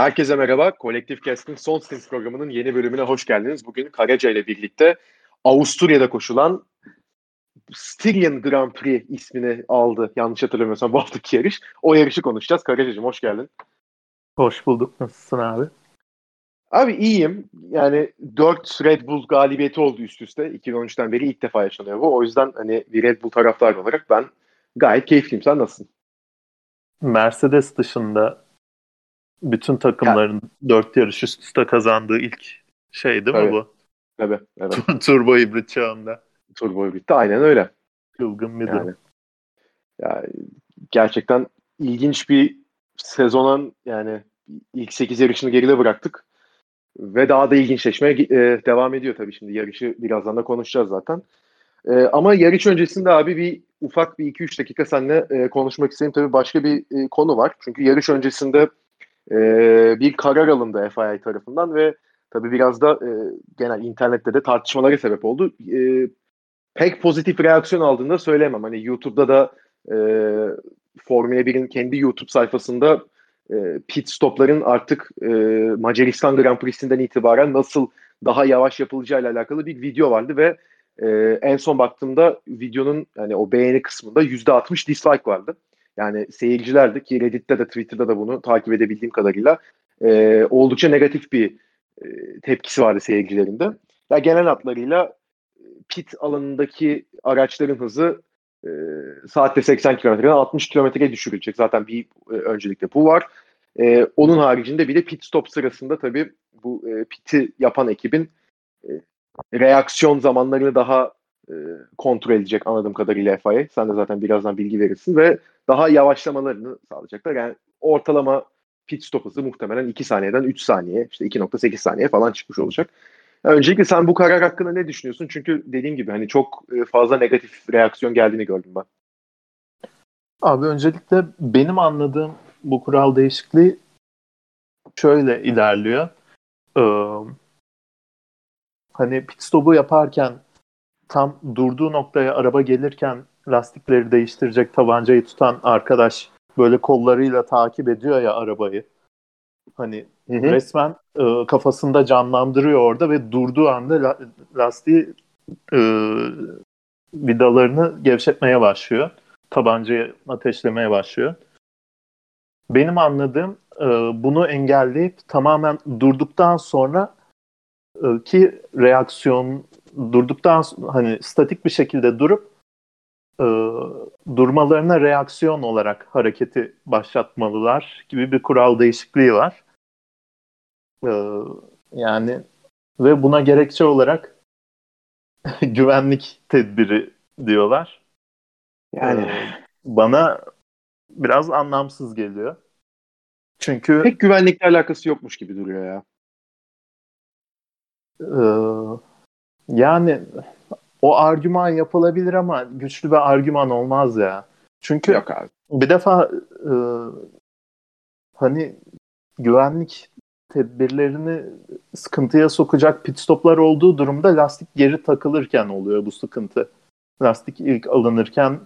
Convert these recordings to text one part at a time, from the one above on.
Herkese merhaba. Kolektif Cast'in son stint programının yeni bölümüne hoş geldiniz. Bugün Karaca ile birlikte Avusturya'da koşulan Styrian Grand Prix ismini aldı. Yanlış hatırlamıyorsam bu haftaki yarış. O yarışı konuşacağız. Karaca'cığım hoş geldin. Hoş bulduk. Nasılsın abi? Abi iyiyim. Yani 4 Red Bull galibiyeti oldu üst üste. 2013'ten beri ilk defa yaşanıyor bu. O yüzden hani bir Red Bull taraftarı olarak ben gayet keyifliyim. Sen nasılsın? Mercedes dışında bütün takımların dört yarış üst üste kazandığı ilk şey değil Evet. mi bu? Tabii. Evet. Turbo hibrit çağında. Turbo bitti. Aynen öyle. Çılgın bir durum. Yani, yani gerçekten ilginç bir sezonun yani ilk 8 yarışını geride bıraktık. Ve daha da ilginçleşmeye e, devam ediyor tabii şimdi. Yarışı birazdan da konuşacağız zaten. E, ama yarış öncesinde abi bir ufak bir 2-3 dakika seninle e, konuşmak istediğim tabii başka bir e, konu var. Çünkü yarış öncesinde e, bir karar alındı FIA tarafından ve tabii biraz da e, genel internette de tartışmalara sebep oldu. E, pek pozitif reaksiyon aldığını da söyleyemem. Hani YouTube'da da e, Formula 1'in kendi YouTube sayfasında e, pit stopların artık e, Macaristan Grand Prix'sinden itibaren nasıl daha yavaş yapılacağıyla alakalı bir video vardı ve e, en son baktığımda videonun yani o beğeni kısmında %60 dislike vardı. Yani seyirciler de ki Reddit'te de Twitter'da da bunu takip edebildiğim kadarıyla e, oldukça negatif bir e, tepkisi vardı seyircilerin de. Ya genel hatlarıyla pit alanındaki araçların hızı e, saatte 80 kilometreden 60 kilometreye düşürülecek. Zaten bir e, öncelikle bu var. E, onun haricinde bir de pit stop sırasında tabii bu e, piti yapan ekibin e, reaksiyon zamanlarını daha e, kontrol edecek anladığım kadarıyla FIA. Sen de zaten birazdan bilgi verirsin ve daha yavaşlamalarını sağlayacaklar. Yani ortalama pit stop hızı muhtemelen 2 saniyeden 3 saniye, işte 2.8 saniye falan çıkmış olacak. Öncelikle sen bu karar hakkında ne düşünüyorsun? Çünkü dediğim gibi hani çok e, fazla negatif reaksiyon geldiğini gördüm ben. Abi öncelikle benim anladığım bu kural değişikliği şöyle ilerliyor. Ee, hani pit stopu yaparken tam durduğu noktaya araba gelirken lastikleri değiştirecek tabancayı tutan arkadaş böyle kollarıyla takip ediyor ya arabayı. Hani Hı hı. resmen e, kafasında canlandırıyor orada ve durduğu anda la- lastiği e, vidalarını gevşetmeye başlıyor. Tabancayı ateşlemeye başlıyor. Benim anladığım e, bunu engelleyip tamamen durduktan sonra e, ki reaksiyon durduktan hani statik bir şekilde durup e, durmalarına reaksiyon olarak hareketi başlatmalılar gibi bir kural değişikliği var. E, yani ve buna gerekçe olarak güvenlik tedbiri diyorlar. Yani Ee, bana biraz anlamsız geliyor. Çünkü pek güvenlikle alakası yokmuş gibi duruyor ya. e, yani o argüman yapılabilir ama güçlü bir argüman olmaz ya. Çünkü Yok abi. bir defa e, hani güvenlik tedbirlerini sıkıntıya sokacak pit stoplar olduğu durumda lastik geri takılırken oluyor bu sıkıntı. Lastik ilk alınırken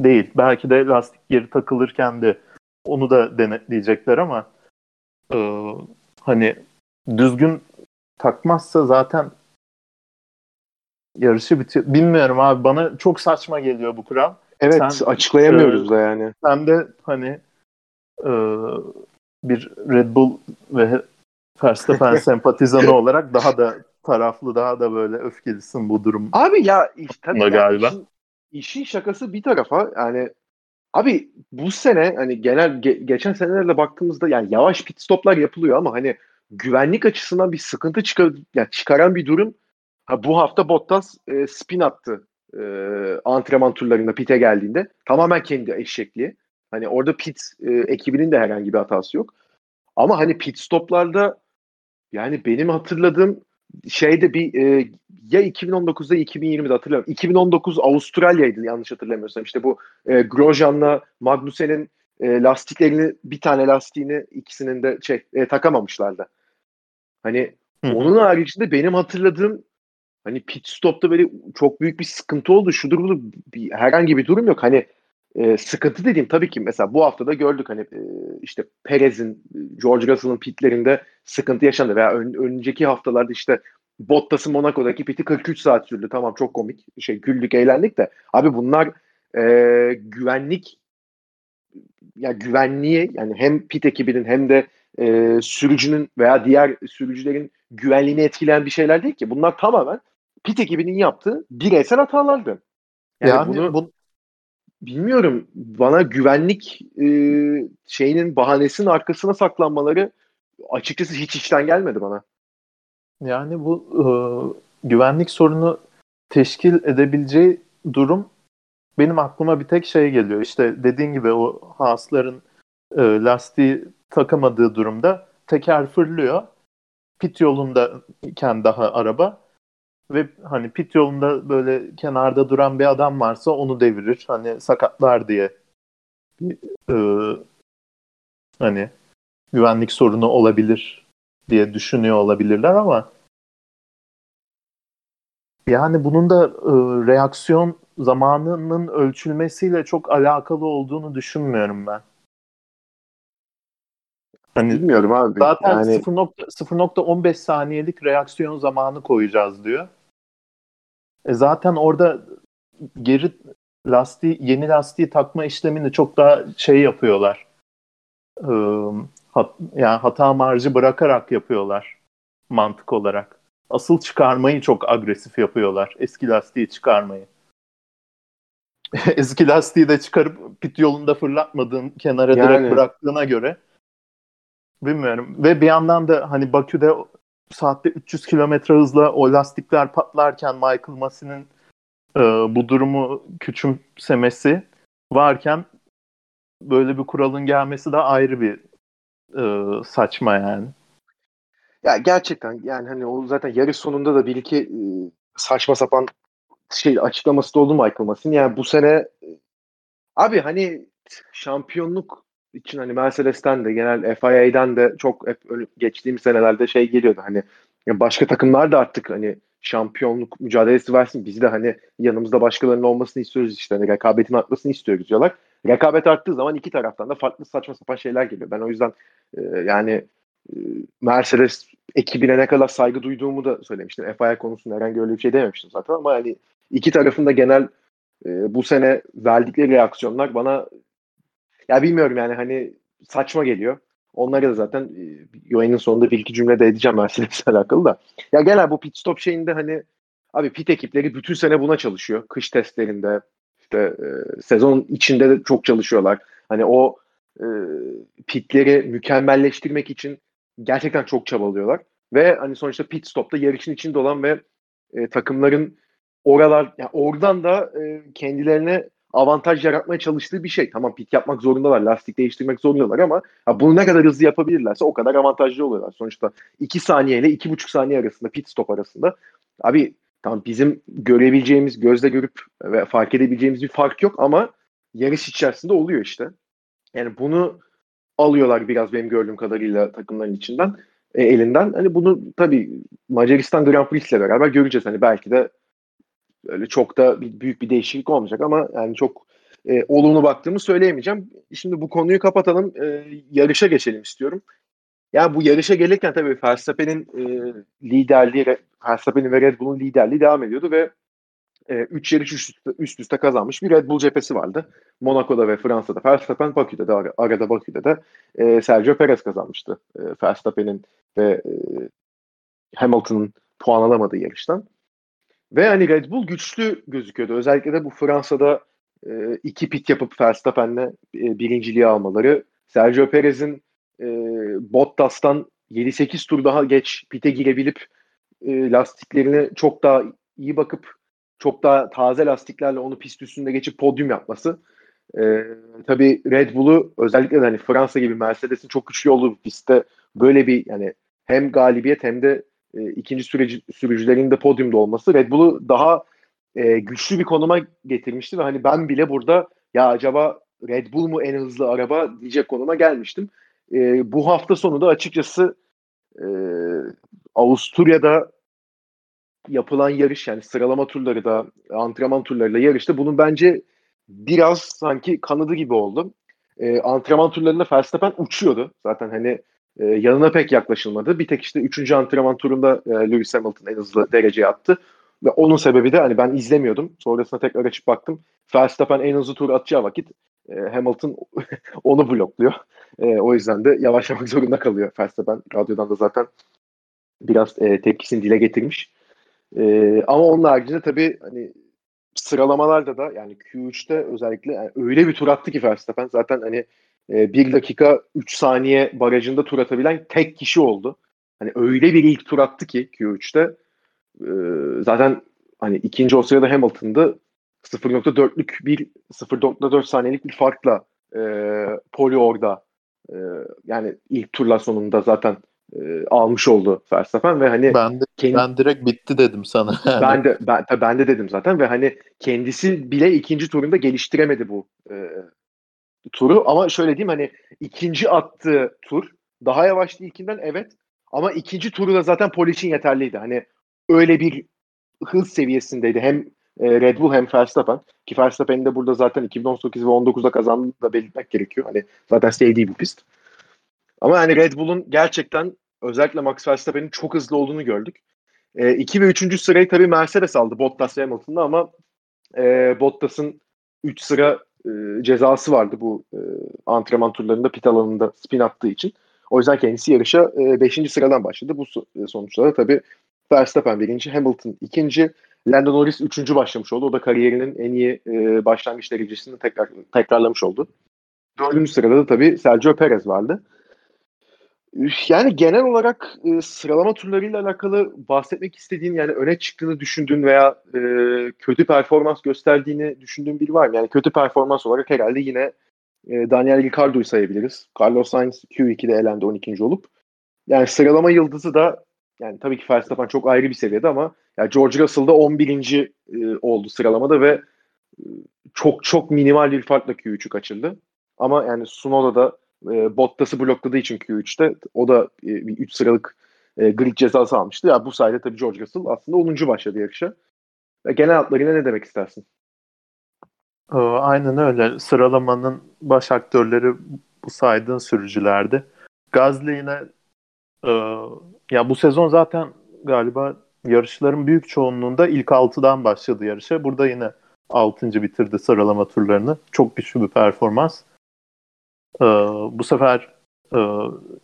değil. Belki de lastik geri takılırken de onu da denetleyecekler ama e, hani düzgün takmazsa zaten yarışı bitiyor. Bilmiyorum abi bana çok saçma geliyor bu kural. Evet Sen- açıklayamıyoruz e, da yani. Sen de hani e, bir Red Bull ve Verstappen sempatizanı olarak daha da taraflı, daha da böyle öfkelisin bu durum. Abi ya iş- tabii galiba. işin, işin şakası bir tarafa yani abi bu sene hani genel ge- geçen senelerle baktığımızda yani yavaş pit stoplar yapılıyor ama hani güvenlik açısından bir sıkıntı çıkar yani çıkaran bir durum. Ha, bu hafta Bottas e, spin attı e, antrenman turlarında pit'e geldiğinde. Tamamen kendi eşekliği. Hani orada pit e, ekibinin de herhangi bir hatası yok. Ama hani pit stoplarda yani benim hatırladığım şeyde bir e, ya 2019'da 2020'de hatırlamıyorum. 2019 Avustralya'ydı yanlış hatırlamıyorsam. İşte bu e, Grosjean'la Magnussen'in e, lastiklerini bir tane lastiğini ikisinin de şey e, takamamışlardı. Hani Hı. onun haricinde benim hatırladığım hani pit stop'ta böyle çok büyük bir sıkıntı oldu. Şudur budur bir, herhangi bir durum yok. Hani e, sıkıntı dediğim tabii ki mesela bu hafta da gördük hani e, işte Perez'in, George Russell'ın pitlerinde sıkıntı yaşandı veya ön, önceki haftalarda işte Bottas'ın Monaco'daki piti 43 saat sürdü. Tamam çok komik. Şey güldük, eğlendik de abi bunlar e, güvenlik ya güvenliği yani hem pit ekibinin hem de e, sürücünün veya diğer sürücülerin güvenliğini etkileyen bir şeyler değil ki. Bunlar tamamen pit ekibinin yaptığı bireysel hatalardı. Yani, yani bunu bu... bilmiyorum bana güvenlik e, şeyinin bahanesinin arkasına saklanmaları açıkçası hiç içten gelmedi bana. Yani bu e, güvenlik sorunu teşkil edebileceği durum benim aklıma bir tek şey geliyor. İşte dediğin gibi o Haas'ların e, lastiği takamadığı durumda teker fırlıyor. Pit yolundayken daha araba ve hani pit yolunda böyle kenarda duran bir adam varsa onu devirir. Hani sakatlar diye e, hani güvenlik sorunu olabilir diye düşünüyor olabilirler ama yani bunun da e, reaksiyon zamanının ölçülmesiyle çok alakalı olduğunu düşünmüyorum ben. Hani Bilmiyorum abi. Zaten yani... 0.15 saniyelik reaksiyon zamanı koyacağız diyor. E zaten orada geri lastiği, yeni lastiği takma işlemini çok daha şey yapıyorlar. Ee, hat, yani hata marjı bırakarak yapıyorlar mantık olarak. Asıl çıkarmayı çok agresif yapıyorlar. Eski lastiği çıkarmayı. Eski lastiği de çıkarıp pit yolunda fırlatmadığın kenara yani. direkt bıraktığına göre bilmiyorum. Ve bir yandan da hani Bakü'de saatte 300 kilometre hızla o lastikler patlarken Michael Massey'nin e, bu durumu küçümsemesi varken böyle bir kuralın gelmesi de ayrı bir e, saçma yani. Ya gerçekten yani hani o zaten yarış sonunda da bir iki e, saçma sapan şey açıklaması da oldu Michael Massey'in. Yani bu sene e, abi hani şampiyonluk için hani Mercedes'ten de genel FIA'den de çok hep geçtiğim senelerde şey geliyordu hani başka takımlar da artık hani şampiyonluk mücadelesi versin. Biz de hani yanımızda başkalarının olmasını istiyoruz işte. Hani rekabetin artmasını istiyoruz diyorlar. Rekabet arttığı zaman iki taraftan da farklı saçma sapan şeyler geliyor. Ben o yüzden e, yani e, Mercedes ekibine ne kadar saygı duyduğumu da söylemiştim. FIA konusunda herhangi öyle bir şey dememiştim zaten ama hani iki tarafın da genel e, bu sene verdikleri reaksiyonlar bana ya bilmiyorum yani hani saçma geliyor. Onları da zaten e, yayının sonunda bir iki cümle de edeceğim Mercedes'le alakalı da. Ya genel bu pit stop şeyinde hani abi pit ekipleri bütün sene buna çalışıyor. Kış testlerinde işte e, sezon içinde de çok çalışıyorlar. Hani o e, pitleri mükemmelleştirmek için gerçekten çok çabalıyorlar. Ve hani sonuçta pit stopta yarışın içinde olan ve e, takımların oralar yani oradan da e, kendilerine avantaj yaratmaya çalıştığı bir şey. Tamam pit yapmak zorundalar, lastik değiştirmek zorundalar ama ya bunu ne kadar hızlı yapabilirlerse o kadar avantajlı oluyorlar. Sonuçta 2 saniye ile 2,5 saniye arasında pit stop arasında abi tamam bizim görebileceğimiz, gözle görüp ve fark edebileceğimiz bir fark yok ama yarış içerisinde oluyor işte. Yani bunu alıyorlar biraz benim gördüğüm kadarıyla takımların içinden e, elinden. Hani bunu tabii Macaristan Grand Prix ile beraber göreceğiz. Hani belki de öyle çok da bir, büyük bir değişiklik olmayacak ama yani çok e, olumlu baktığımı söyleyemeyeceğim. Şimdi bu konuyu kapatalım. E, yarışa geçelim istiyorum. Yani bu yarışa gelirken tabii Verstappen'in e, liderliği, Verstappen'in ve Red Bull'un liderliği devam ediyordu ve 3 e, yarış üst üste, üst üste kazanmış bir Red Bull cephesi vardı. Monaco'da ve Fransa'da Verstappen, Bakü'de de arada Bakü'de de e, Sergio Perez kazanmıştı. E, Verstappen'in ve e, Hamilton'ın puan alamadığı yarıştan. Ve hani Red Bull güçlü gözüküyordu. Özellikle de bu Fransa'da e, iki pit yapıp Verstappen'le e, birinciliği almaları. Sergio Perez'in e, Bottas'tan 7-8 tur daha geç pite girebilip e, lastiklerine çok daha iyi bakıp çok daha taze lastiklerle onu pist üstünde geçip podyum yapması. E, tabii Red Bull'u özellikle de hani Fransa gibi Mercedes'in çok güçlü olduğu bir pistte böyle bir yani hem galibiyet hem de e, ikinci süreci, sürücülerin de podyumda olması Red Bull'u daha e, güçlü bir konuma getirmişti ve hani ben bile burada ya acaba Red Bull mu en hızlı araba diyecek konuma gelmiştim. E, bu hafta sonu da açıkçası e, Avusturya'da yapılan yarış yani sıralama turları da antrenman turlarıyla yarışta bunun bence biraz sanki kanadı gibi oldu. E, antrenman turlarında Verstappen uçuyordu. Zaten hani e, yanına pek yaklaşılmadı. Bir tek işte 3. antrenman turunda e, Lewis Hamilton en hızlı dereceye attı. Ve onun sebebi de hani ben izlemiyordum. Sonrasında tekrar açıp baktım. Verstappen en hızlı tur atacağı vakit e, Hamilton onu blokluyor. E, o yüzden de yavaşlamak zorunda kalıyor Verstappen. Radyodan da zaten biraz e, tepkisini dile getirmiş. E, ama onun haricinde tabii hani sıralamalarda da yani Q3'te özellikle yani öyle bir tur attı ki Verstappen zaten hani e, 1 dakika 3 saniye barajında tur atabilen tek kişi oldu. Hani öyle bir ilk tur attı ki Q3'te e, zaten hani ikinci o sırada Hamilton'dı 0.4'lük bir 0.4 saniyelik bir farkla e, Poli orada e, yani ilk turlar sonunda zaten e, almış oldu Verstappen ve hani ben de kendi, ben direkt bitti dedim sana. ben de ben, ben de dedim zaten ve hani kendisi bile ikinci turunda geliştiremedi bu e, turu ama şöyle diyeyim hani ikinci attığı tur daha yavaştı ilkinden evet ama ikinci turu da zaten Pol için yeterliydi. Hani öyle bir hız seviyesindeydi hem e, Red Bull hem Verstappen ki Verstappen'in de burada zaten 2018 ve 19'da kazandığını da belirtmek gerekiyor. Hani zaten sevdiği bir pist. Ama hani Red Bull'un gerçekten özellikle Max Verstappen'in çok hızlı olduğunu gördük. 2 e, ve 3. sırayı tabii Mercedes aldı Bottas ve Hamilton'da ama e, Bottas'ın 3 sıra e, cezası vardı bu e, antrenman turlarında pit alanında spin attığı için. O yüzden kendisi yarışa 5. E, sıradan başladı. Bu e, sonuçlarda tabii Verstappen birinci, Hamilton ikinci, Lando Norris üçüncü başlamış oldu. O da kariyerinin en iyi e, başlangıç derecesini tekrar tekrarlamış oldu. Dördüncü sırada da tabii Sergio Perez vardı. Yani genel olarak e, sıralama turlarıyla alakalı bahsetmek istediğin yani öne çıktığını düşündüğün veya e, kötü performans gösterdiğini düşündüğün biri var mı? Yani kötü performans olarak herhalde yine e, Daniel Ricciardo'yu sayabiliriz. Carlos Sainz Q2'de elendi 12. olup. Yani sıralama yıldızı da yani tabii ki Verstappen çok ayrı bir seviyede ama yani George Russell da 11. E, oldu sıralamada ve e, çok çok minimal bir farkla Q3'ü kaçırdı. Ama yani Sunoda da e, Bottas'ı blokladığı için Q3'te o da e, bir 3 sıralık e, grid cezası almıştı. Ya bu sayede tabii George Russell aslında 10. başladı yarışa. Ve genel hatlarıyla ne demek istersin? Ee, aynen öyle. Sıralamanın baş aktörleri bu saydığın sürücülerdi. Gazli yine e, ya bu sezon zaten galiba yarışların büyük çoğunluğunda ilk 6'dan başladı yarışa. Burada yine 6. bitirdi sıralama turlarını. Çok güçlü bir performans. Ee, bu sefer e,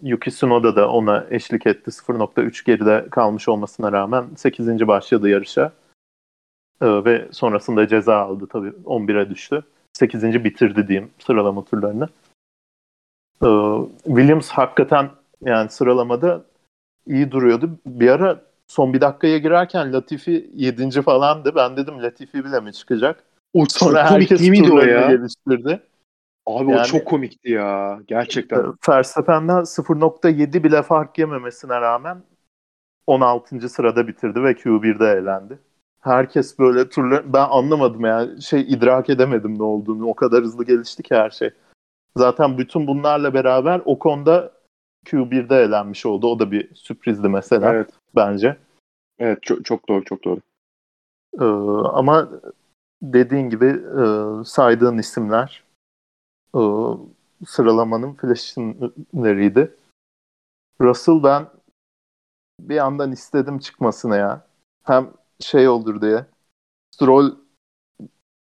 Yuki Tsunoda da ona eşlik etti. 0.3 geride kalmış olmasına rağmen 8. başladı yarışa. Ee, ve sonrasında ceza aldı tabii 11'e düştü. 8. bitirdi diyeyim sıralama turlarını. Ee, Williams hakikaten yani sıralamada iyi duruyordu. Bir ara son bir dakikaya girerken Latifi 7. falandı. Ben dedim Latifi bile mi çıkacak? O Sonra herkes turlarını geliştirdi. Abi yani, o çok komikti ya. Gerçekten. Verstappen'den 0.7 bile fark yememesine rağmen 16. sırada bitirdi ve Q1'de eğlendi. Herkes böyle turlar ben anlamadım ya. Şey idrak edemedim ne olduğunu. O kadar hızlı gelişti ki her şey. Zaten bütün bunlarla beraber o konuda Q1'de eğlenmiş oldu. O da bir sürprizdi mesela evet. bence. Evet çok, çok doğru çok doğru. Ee, ama dediğin gibi e, saydığın isimler e, sıralamanın flash'leriydi. Russell ben bir yandan istedim çıkmasını ya. Hem şey olur diye. Stroll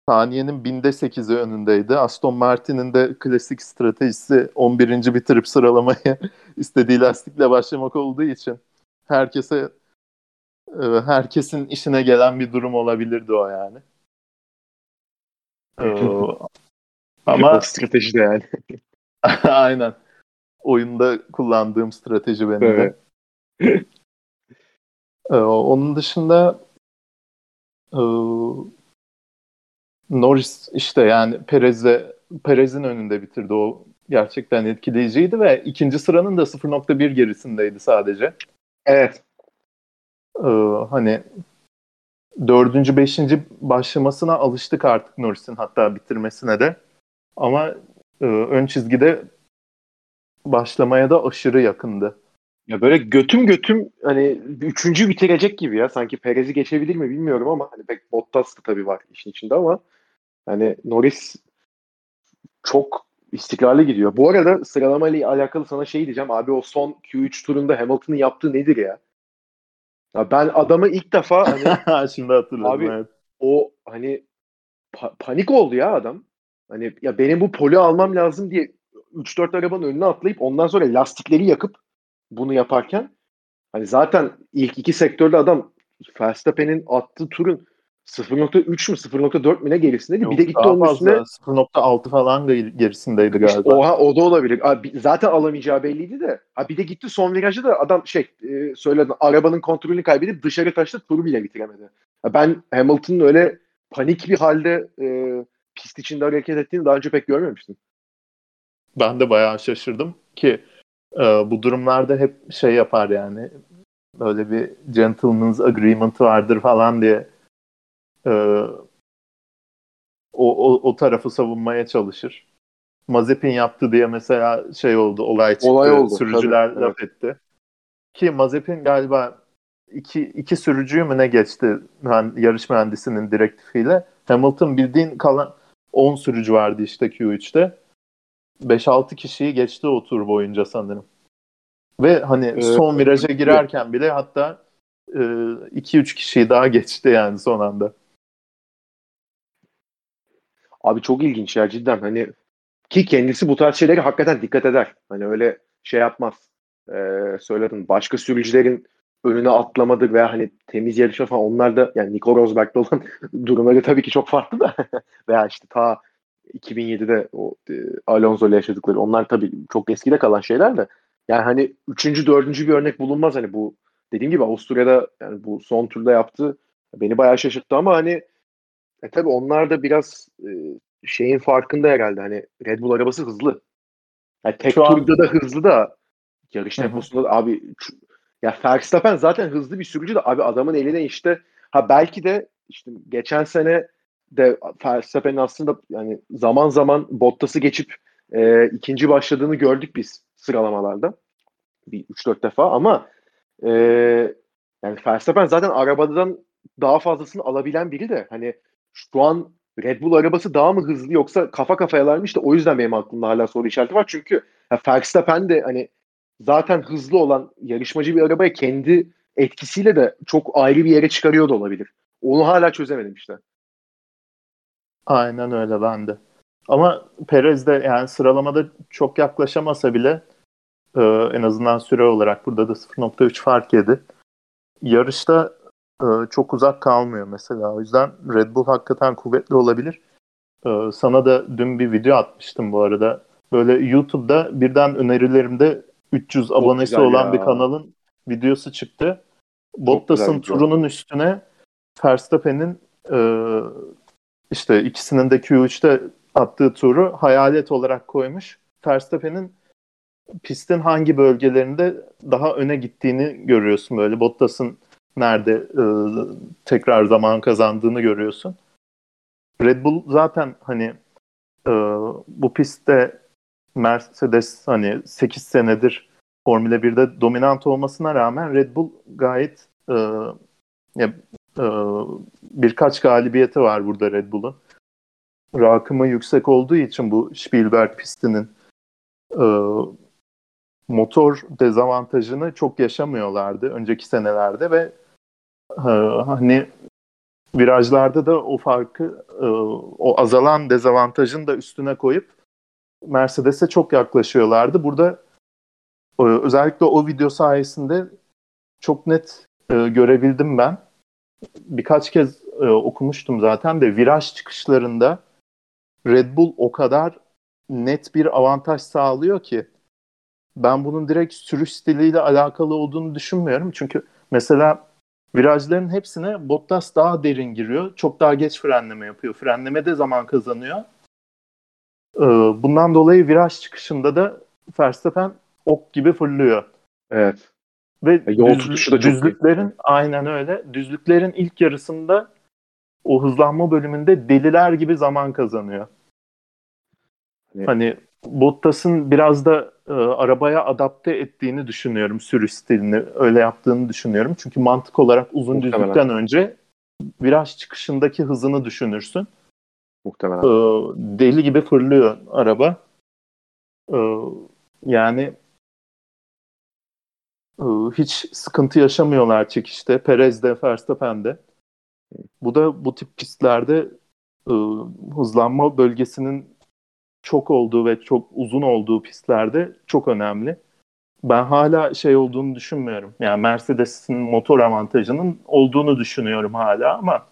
saniyenin binde sekizi önündeydi. Aston Martin'in de klasik stratejisi 11. bitirip sıralamaya istediği lastikle başlamak olduğu için herkese e, herkesin işine gelen bir durum olabilirdi o yani. Ama strateji de yani. Aynen. Oyunda kullandığım strateji benim evet. de. ee, onun dışında e, Norris işte yani Perez'e Perez'in önünde bitirdi o gerçekten etkileyiciydi ve ikinci sıranın da 0.1 gerisindeydi sadece. Evet. Ee, hani dördüncü, beşinci başlamasına alıştık artık Norris'in hatta bitirmesine de. Ama e, ön çizgide başlamaya da aşırı yakındı. Ya böyle götüm götüm hani üçüncü bitirecek gibi ya. Sanki Perez'i geçebilir mi bilmiyorum ama hani pek Bottas da tabii var işin içinde ama Hani Norris çok istikrarlı gidiyor. Bu arada sıralamayla alakalı sana şey diyeceğim. Abi o son Q3 turunda Hamilton'ın yaptığı nedir ya? ya ben adamı ilk defa hani Şimdi hatırladım. Abi, evet. o hani pa- panik oldu ya adam. Hani ya benim bu poli almam lazım diye 3-4 arabanın önüne atlayıp ondan sonra lastikleri yakıp bunu yaparken hani zaten ilk iki sektörde adam Verstappen'in attığı turun 0.3 mü 0.4 mü ne gerisindeydi. Yok, bir de gitti onun üstüne 0.6 falan ger- gerisindeydi işte galiba. oha o da olabilir. Abi, zaten alamayacağı belliydi de. Ha, bir de gitti son virajda da adam şey e, söyledi arabanın kontrolünü kaybedip dışarı taştı turu bile bitiremedi. Ha, ben Hamilton'ın öyle panik bir halde e, pist içinde hareket ettiğini daha önce pek görmemiştim. Ben de bayağı şaşırdım ki e, bu durumlarda hep şey yapar yani böyle bir gentleman's agreement vardır falan diye e, o, o, o tarafı savunmaya çalışır. Mazepin yaptı diye mesela şey oldu, olay çıktı. Olay oldu, Sürücüler tabii, laf etti. Ki Mazepin galiba iki, iki sürücüyü mü ne geçti ben, yarış mühendisinin direktifiyle. Hamilton bildiğin kalan 10 sürücü vardı işte Q3'te. 5-6 kişiyi geçti o tur boyunca sanırım. Ve hani Evet. son viraja girerken bile hatta 2-3 kişiyi daha geçti yani son anda. Abi çok ilginç ya cidden hani ki kendisi bu tarz şeylere hakikaten dikkat eder. Hani öyle şey yapmaz. Ee, söyledin başka sürücülerin önüne atlamadır veya hani temiz yarışma falan onlar da yani Nico Rosberg'de olan durumları tabii ki çok farklı da. Veya işte ta 2007'de o e, Alonso ile yaşadıkları onlar tabii çok eskide kalan şeyler de. Yani hani üçüncü, dördüncü bir örnek bulunmaz hani bu dediğim gibi Avusturya'da yani bu son turda yaptı beni bayağı şaşırttı ama hani e tabii onlar da biraz e, şeyin farkında herhalde. Hani Red Bull arabası hızlı. Yani tek Şu an- turda da hızlı da yarış temposunda da abi ya Verstappen zaten hızlı bir sürücü de abi adamın eline işte ha belki de işte geçen sene de Verstappen'in aslında yani zaman zaman Bottas'ı geçip e, ikinci başladığını gördük biz sıralamalarda. Bir 3-4 defa ama e, yani Verstappen zaten arabadan daha fazlasını alabilen biri de hani şu an Red Bull arabası daha mı hızlı yoksa kafa kafayalarmış da o yüzden benim aklımda hala soru işareti var. Çünkü ya Verstappen de hani zaten hızlı olan yarışmacı bir arabaya kendi etkisiyle de çok ayrı bir yere çıkarıyor da olabilir. Onu hala çözemedim işte. Aynen öyle ben de. Ama Perez de yani sıralamada çok yaklaşamasa bile e, en azından süre olarak burada da 0.3 fark yedi. Yarışta e, çok uzak kalmıyor mesela. O yüzden Red Bull hakikaten kuvvetli olabilir. E, sana da dün bir video atmıştım bu arada. Böyle YouTube'da birden önerilerimde 300 abonesi güzel olan ya. bir kanalın videosu çıktı. Bottas'ın turunun üstüne Verstappen'in e, işte ikisinin de Q3'te attığı turu hayalet olarak koymuş. Verstappen'in pistin hangi bölgelerinde daha öne gittiğini görüyorsun böyle. Bottas'ın nerede e, tekrar zaman kazandığını görüyorsun. Red Bull zaten hani e, bu pistte Mercedes hani 8 senedir Formula 1'de dominant olmasına rağmen Red Bull gayet e, ya, e, birkaç galibiyeti var burada Red Bull'un. Rakımı yüksek olduğu için bu Spielberg pistinin e, motor dezavantajını çok yaşamıyorlardı önceki senelerde ve e, hani virajlarda da o farkı e, o azalan dezavantajın da üstüne koyup Mercedes'e çok yaklaşıyorlardı. Burada e, özellikle o video sayesinde çok net e, görebildim ben. Birkaç kez e, okumuştum zaten de viraj çıkışlarında Red Bull o kadar net bir avantaj sağlıyor ki ben bunun direkt sürüş stiliyle alakalı olduğunu düşünmüyorum. Çünkü mesela virajların hepsine Bottas daha derin giriyor. Çok daha geç frenleme yapıyor. Frenlemede zaman kazanıyor. Ee, Bundan dolayı viraj çıkışında da Verstappen ok gibi fırlıyor. Evet. Ve E, yol düz- tutuşu da çok düzlüklerin aynen öyle. Düzlüklerin ilk yarısında o hızlanma bölümünde deliler gibi zaman kazanıyor. Hani- Hani Bottas'ın biraz da e, arabaya adapte ettiğini düşünüyorum sürüş stilini öyle yaptığını düşünüyorum. Çünkü mantık olarak uzun Muhtemelen. düzlükten önce viraj çıkışındaki hızını düşünürsün. Muhtemelen. Ee, deli gibi fırlıyor araba. Ee, yani e, hiç sıkıntı yaşamıyorlar çekişte. Perez de Verstappen de. Bu da bu tip pistlerde e, hızlanma bölgesinin çok olduğu ve çok uzun olduğu pistlerde çok önemli. Ben hala şey olduğunu düşünmüyorum. Yani Mercedes'in motor avantajının olduğunu düşünüyorum hala ama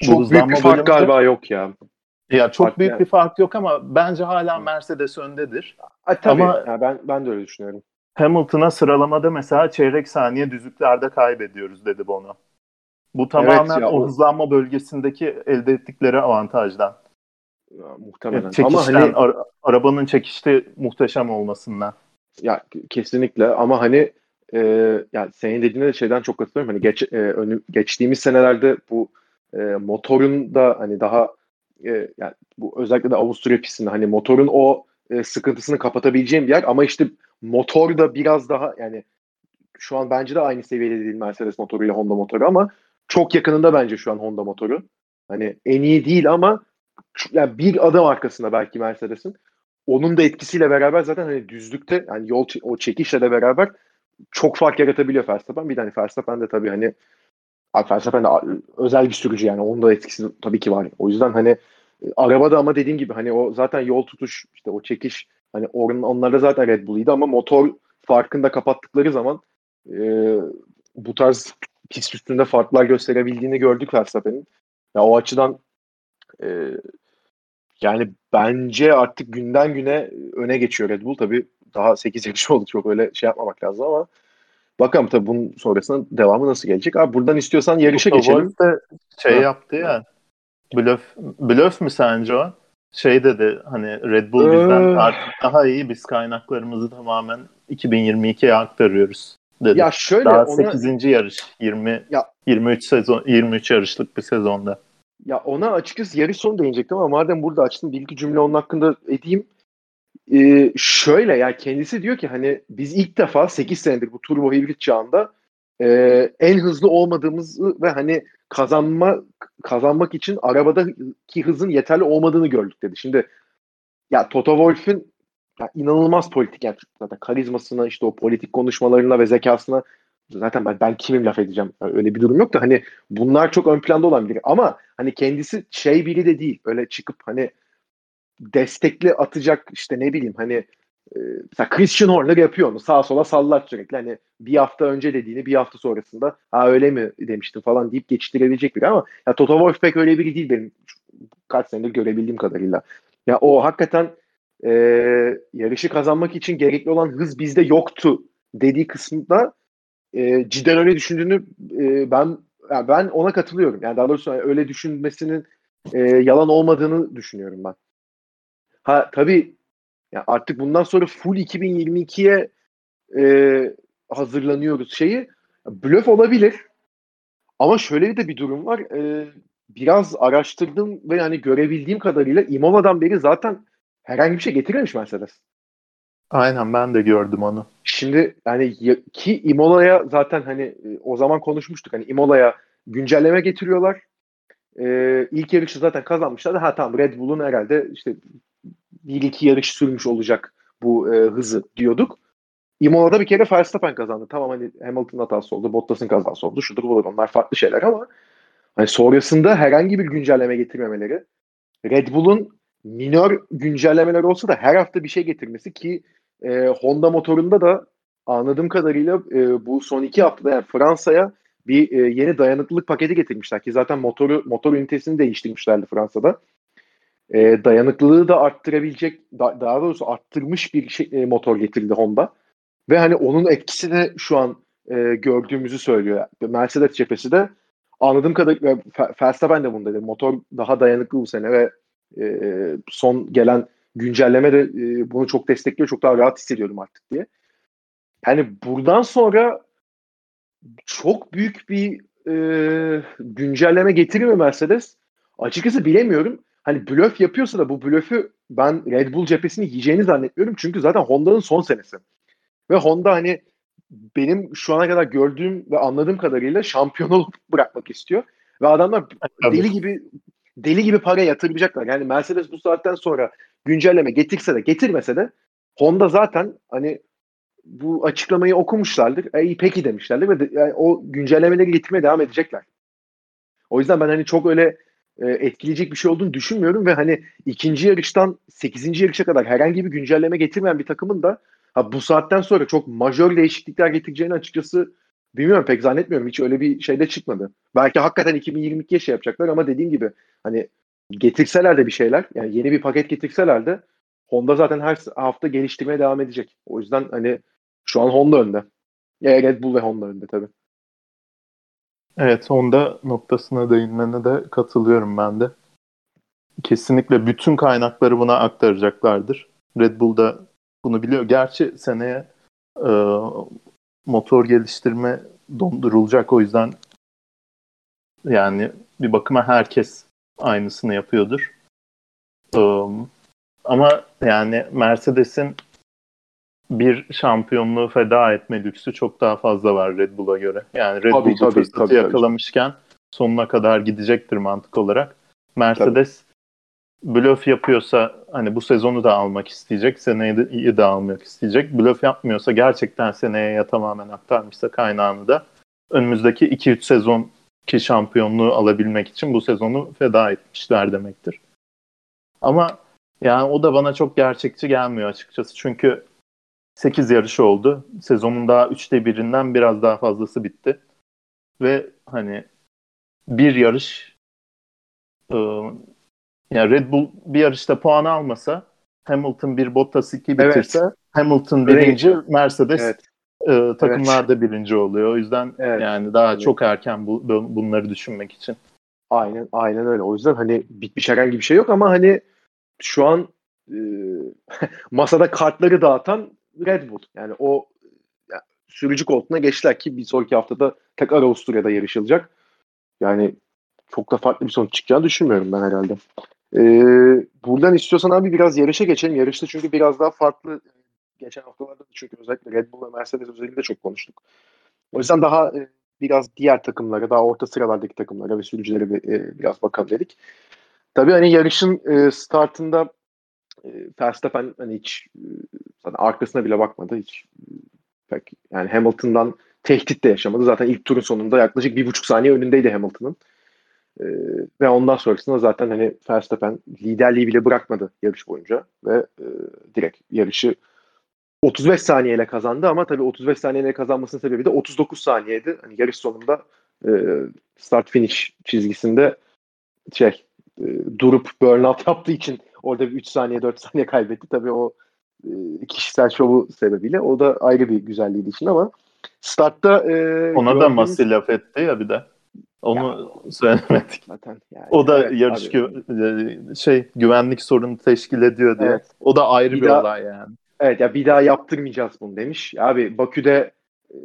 çok büyük bir fark galiba yok ya. Ya çok fark büyük yani. bir fark yok ama bence hala Mercedes öndedir. A, tabii. Ama yani ben ben de öyle düşünüyorum. Hamilton'a sıralamada mesela çeyrek saniye düzlüklerde kaybediyoruz dedi Bono. Bu tamamen evet ya, o hızlanma bölgesindeki elde ettikleri avantajdan. Ya, muhtemelen. Çekişten, ama hani ara, arabanın çekişte muhteşem olmasından. Ya kesinlikle ama hani e, yani senin dediğine de şeyden çok katılıyorum. Hani geç e, önü, geçtiğimiz senelerde bu e, motorun da hani daha e, yani bu özellikle de Avusturya pistinde hani motorun o e, sıkıntısını kapatabileceğim bir yer ama işte motor da biraz daha yani şu an bence de aynı seviyede değil Mercedes motoruyla Honda motoru ama çok yakınında bence şu an Honda motoru. Hani en iyi değil ama yani bir adım arkasında belki Mercedes'in. Onun da etkisiyle beraber zaten hani düzlükte yani yol o çekişle de beraber çok fark yaratabiliyor Verstappen. Bir de hani Verstappen de tabii hani Verstappen de özel bir sürücü yani onun da etkisi tabii ki var. O yüzden hani arabada ama dediğim gibi hani o zaten yol tutuş işte o çekiş hani onun, onlarda zaten Red Bull'ıydı ama motor farkında kapattıkları zaman e, bu tarz pist üstünde farklar gösterebildiğini gördük Verstappen'in. Ya o açıdan e, yani bence artık günden güne öne geçiyor Red Bull. Tabii daha 8 yarış oldu çok öyle şey yapmamak lazım ama bakalım tabii bunun sonrasında devamı nasıl gelecek. Abi buradan istiyorsan yarışa Mustafa geçelim. de şey ha. yaptı ya. Blöf, blöf mü sence o? Şey dedi hani Red Bull bizden ee... artık daha iyi biz kaynaklarımızı tamamen 2022'ye aktarıyoruz dedi. Ya şöyle daha ona... 8. yarış 20 ya... 23 sezon 23 yarışlık bir sezonda. Ya ona açıkçası yarış sonu değinecektim ama madem burada açtım bir iki cümle onun hakkında edeyim. Ee, şöyle ya kendisi diyor ki hani biz ilk defa 8 senedir bu turbo hibrit çağında e, en hızlı olmadığımızı ve hani kazanma kazanmak için arabadaki hızın yeterli olmadığını gördük dedi. Şimdi ya Toto Wolff'ün ya inanılmaz politik yani zaten karizmasına işte o politik konuşmalarına ve zekasına zaten ben, ben kimim laf edeceğim öyle bir durum yok da hani bunlar çok ön planda olan biri ama hani kendisi şey biri de değil öyle çıkıp hani destekli atacak işte ne bileyim hani e, mesela Christian Horner yapıyor onu sağa sola sallar sürekli hani bir hafta önce dediğini bir hafta sonrasında ha öyle mi demiştim falan deyip geçiştirebilecek biri ama ya Toto Wolff pek öyle biri değil benim kaç senedir görebildiğim kadarıyla. Ya o hakikaten e, yarışı kazanmak için gerekli olan hız bizde yoktu dediği kısımda e, cidden öyle düşündüğünü e, ben yani ben ona katılıyorum. Yani daha doğrusu öyle düşünmesinin e, yalan olmadığını düşünüyorum ben. Ha tabii yani artık bundan sonra full 2022'ye e, hazırlanıyoruz şeyi. Blöf olabilir. Ama şöyle de bir durum var. E, biraz araştırdım ve yani görebildiğim kadarıyla Imola'dan beri zaten herhangi bir şey getirmemiş Mercedes. Aynen ben de gördüm onu. Şimdi yani ki Imola'ya zaten hani e, o zaman konuşmuştuk. Hani Imola'ya güncelleme getiriyorlar. Ee, ilk yarışı zaten kazanmışlar. Ha tamam Red Bull'un herhalde işte bir iki yarış sürmüş olacak bu e, hızı diyorduk. Imola'da bir kere Verstappen kazandı. Tamam hani Hamilton hatası oldu, Bottas'ın kazası oldu. Şudur budur onlar farklı şeyler ama hani sonrasında herhangi bir güncelleme getirmemeleri Red Bull'un minör güncellemeler olsa da her hafta bir şey getirmesi ki e, Honda motorunda da anladığım kadarıyla e, bu son iki haftada yani Fransa'ya bir e, yeni dayanıklılık paketi getirmişler ki zaten motoru motor ünitesini değiştirmişlerdi Fransa'da. E, dayanıklılığı da arttırabilecek da, daha doğrusu arttırmış bir şey, e, motor getirildi Honda. Ve hani onun etkisi de şu an e, gördüğümüzü söylüyor. Mercedes cephesi de anladığım kadarıyla Verstappen de bunu dedi. Motor daha dayanıklı bu sene ve e, son gelen güncelleme de e, bunu çok destekliyor. Çok daha rahat hissediyorum artık diye. Yani buradan sonra çok büyük bir e, güncelleme getirir mi Mercedes? Açıkçası bilemiyorum. Hani blöf yapıyorsa da bu blöfü ben Red Bull cephesini yiyeceğini zannetmiyorum. Çünkü zaten Honda'nın son senesi. Ve Honda hani benim şu ana kadar gördüğüm ve anladığım kadarıyla şampiyon olup bırakmak istiyor. Ve adamlar Tabii. deli gibi deli gibi para yatıracaklar. Yani Mercedes bu saatten sonra güncelleme getirse de getirmese de Honda zaten hani bu açıklamayı okumuşlardır. E, iyi peki demişlerdir ve de, yani o güncellemeleri getirmeye devam edecekler. O yüzden ben hani çok öyle e, etkileyecek bir şey olduğunu düşünmüyorum ve hani ikinci yarıştan sekizinci yarışa kadar herhangi bir güncelleme getirmeyen bir takımın da ha, bu saatten sonra çok majör değişiklikler getireceğini açıkçası bilmiyorum pek zannetmiyorum. Hiç öyle bir şeyde çıkmadı. Belki hakikaten 2022'ye şey yapacaklar ama dediğim gibi hani getirseler de bir şeyler yani yeni bir paket getirseler de Honda zaten her hafta geliştirmeye devam edecek. O yüzden hani şu an Honda önde. Ya Red Bull ve Honda önde tabii. Evet, Honda noktasına değinmene de katılıyorum ben de. Kesinlikle bütün kaynakları buna aktaracaklardır. Red Bull da bunu biliyor. Gerçi seneye e, motor geliştirme dondurulacak o yüzden yani bir bakıma herkes aynısını yapıyordur. Um, ama yani Mercedes'in bir şampiyonluğu feda etme lüksü çok daha fazla var Red Bull'a göre. Yani Red tabii, Bull tabii, fırsatı tabii, yakalamışken sonuna kadar gidecektir mantık olarak. Mercedes tabii. blöf yapıyorsa hani bu sezonu da almak isteyecek, seneyi de, de almak isteyecek. Blöf yapmıyorsa gerçekten seneye ya tamamen aktarmışsa kaynağını da önümüzdeki 2-3 sezon ki şampiyonluğu alabilmek için bu sezonu feda etmişler demektir. Ama yani o da bana çok gerçekçi gelmiyor açıkçası. Çünkü 8 yarış oldu. Sezonun daha 3'te birinden biraz daha fazlası bitti. Ve hani bir yarış e, yani Red Bull bir yarışta puan almasa Hamilton bir Bottas 2 bitirse evet. Hamilton birinci, evet. Mercedes evet. E, takımlarda evet. birinci oluyor. O yüzden evet. yani daha evet. çok erken bu, bunları düşünmek için. Aynen aynen öyle. O yüzden hani bitmiş herhangi bir şey yok ama hani şu an e, masada kartları dağıtan Red Bull. Yani o yani sürücü koltuğuna geçtiler ki bir sonraki haftada tekrar Avusturya'da yarışılacak. Yani çok da farklı bir sonuç çıkacağını düşünmüyorum ben herhalde. Ee, buradan istiyorsan abi biraz yarışa geçelim. Yarışta çünkü biraz daha farklı geçen haftalarda da çünkü özellikle Red Bull ve Mercedes özelinde çok konuştuk. O yüzden daha e, biraz diğer takımlara, daha orta sıralardaki takımlara ve sürücülere bir, e, biraz bakalım dedik. Tabii hani yarışın e, startında e, Verstappen hani hiç e, arkasına bile bakmadı. Hiç pek yani Hamilton'dan tehdit de yaşamadı. Zaten ilk turun sonunda yaklaşık bir buçuk saniye önündeydi Hamilton'ın. E, ve ondan sonrasında zaten hani Verstappen liderliği bile bırakmadı yarış boyunca ve e, direkt yarışı 35 saniyeyle kazandı ama tabii 35 saniyeyle kazanmasının sebebi de 39 saniyeydi. Hani yarış sonunda e, start finish çizgisinde şey e, durup burnout yaptığı için orada bir 3 saniye 4 saniye kaybetti. Tabii o e, kişisel şovu sebebiyle o da ayrı bir güzelliğiydi için ama startta e, ona gördüğümüz... da Masi laf etti ya bir de. Onu ya, söylemedik. Zaten yani. O da evet, yarış gü- e, şey güvenlik sorunu teşkil ediyor diye. Evet. O da ayrı bir, bir daha, olay yani. Evet ya bir daha yaptırmayacağız bunu demiş. Abi Bakü'de e,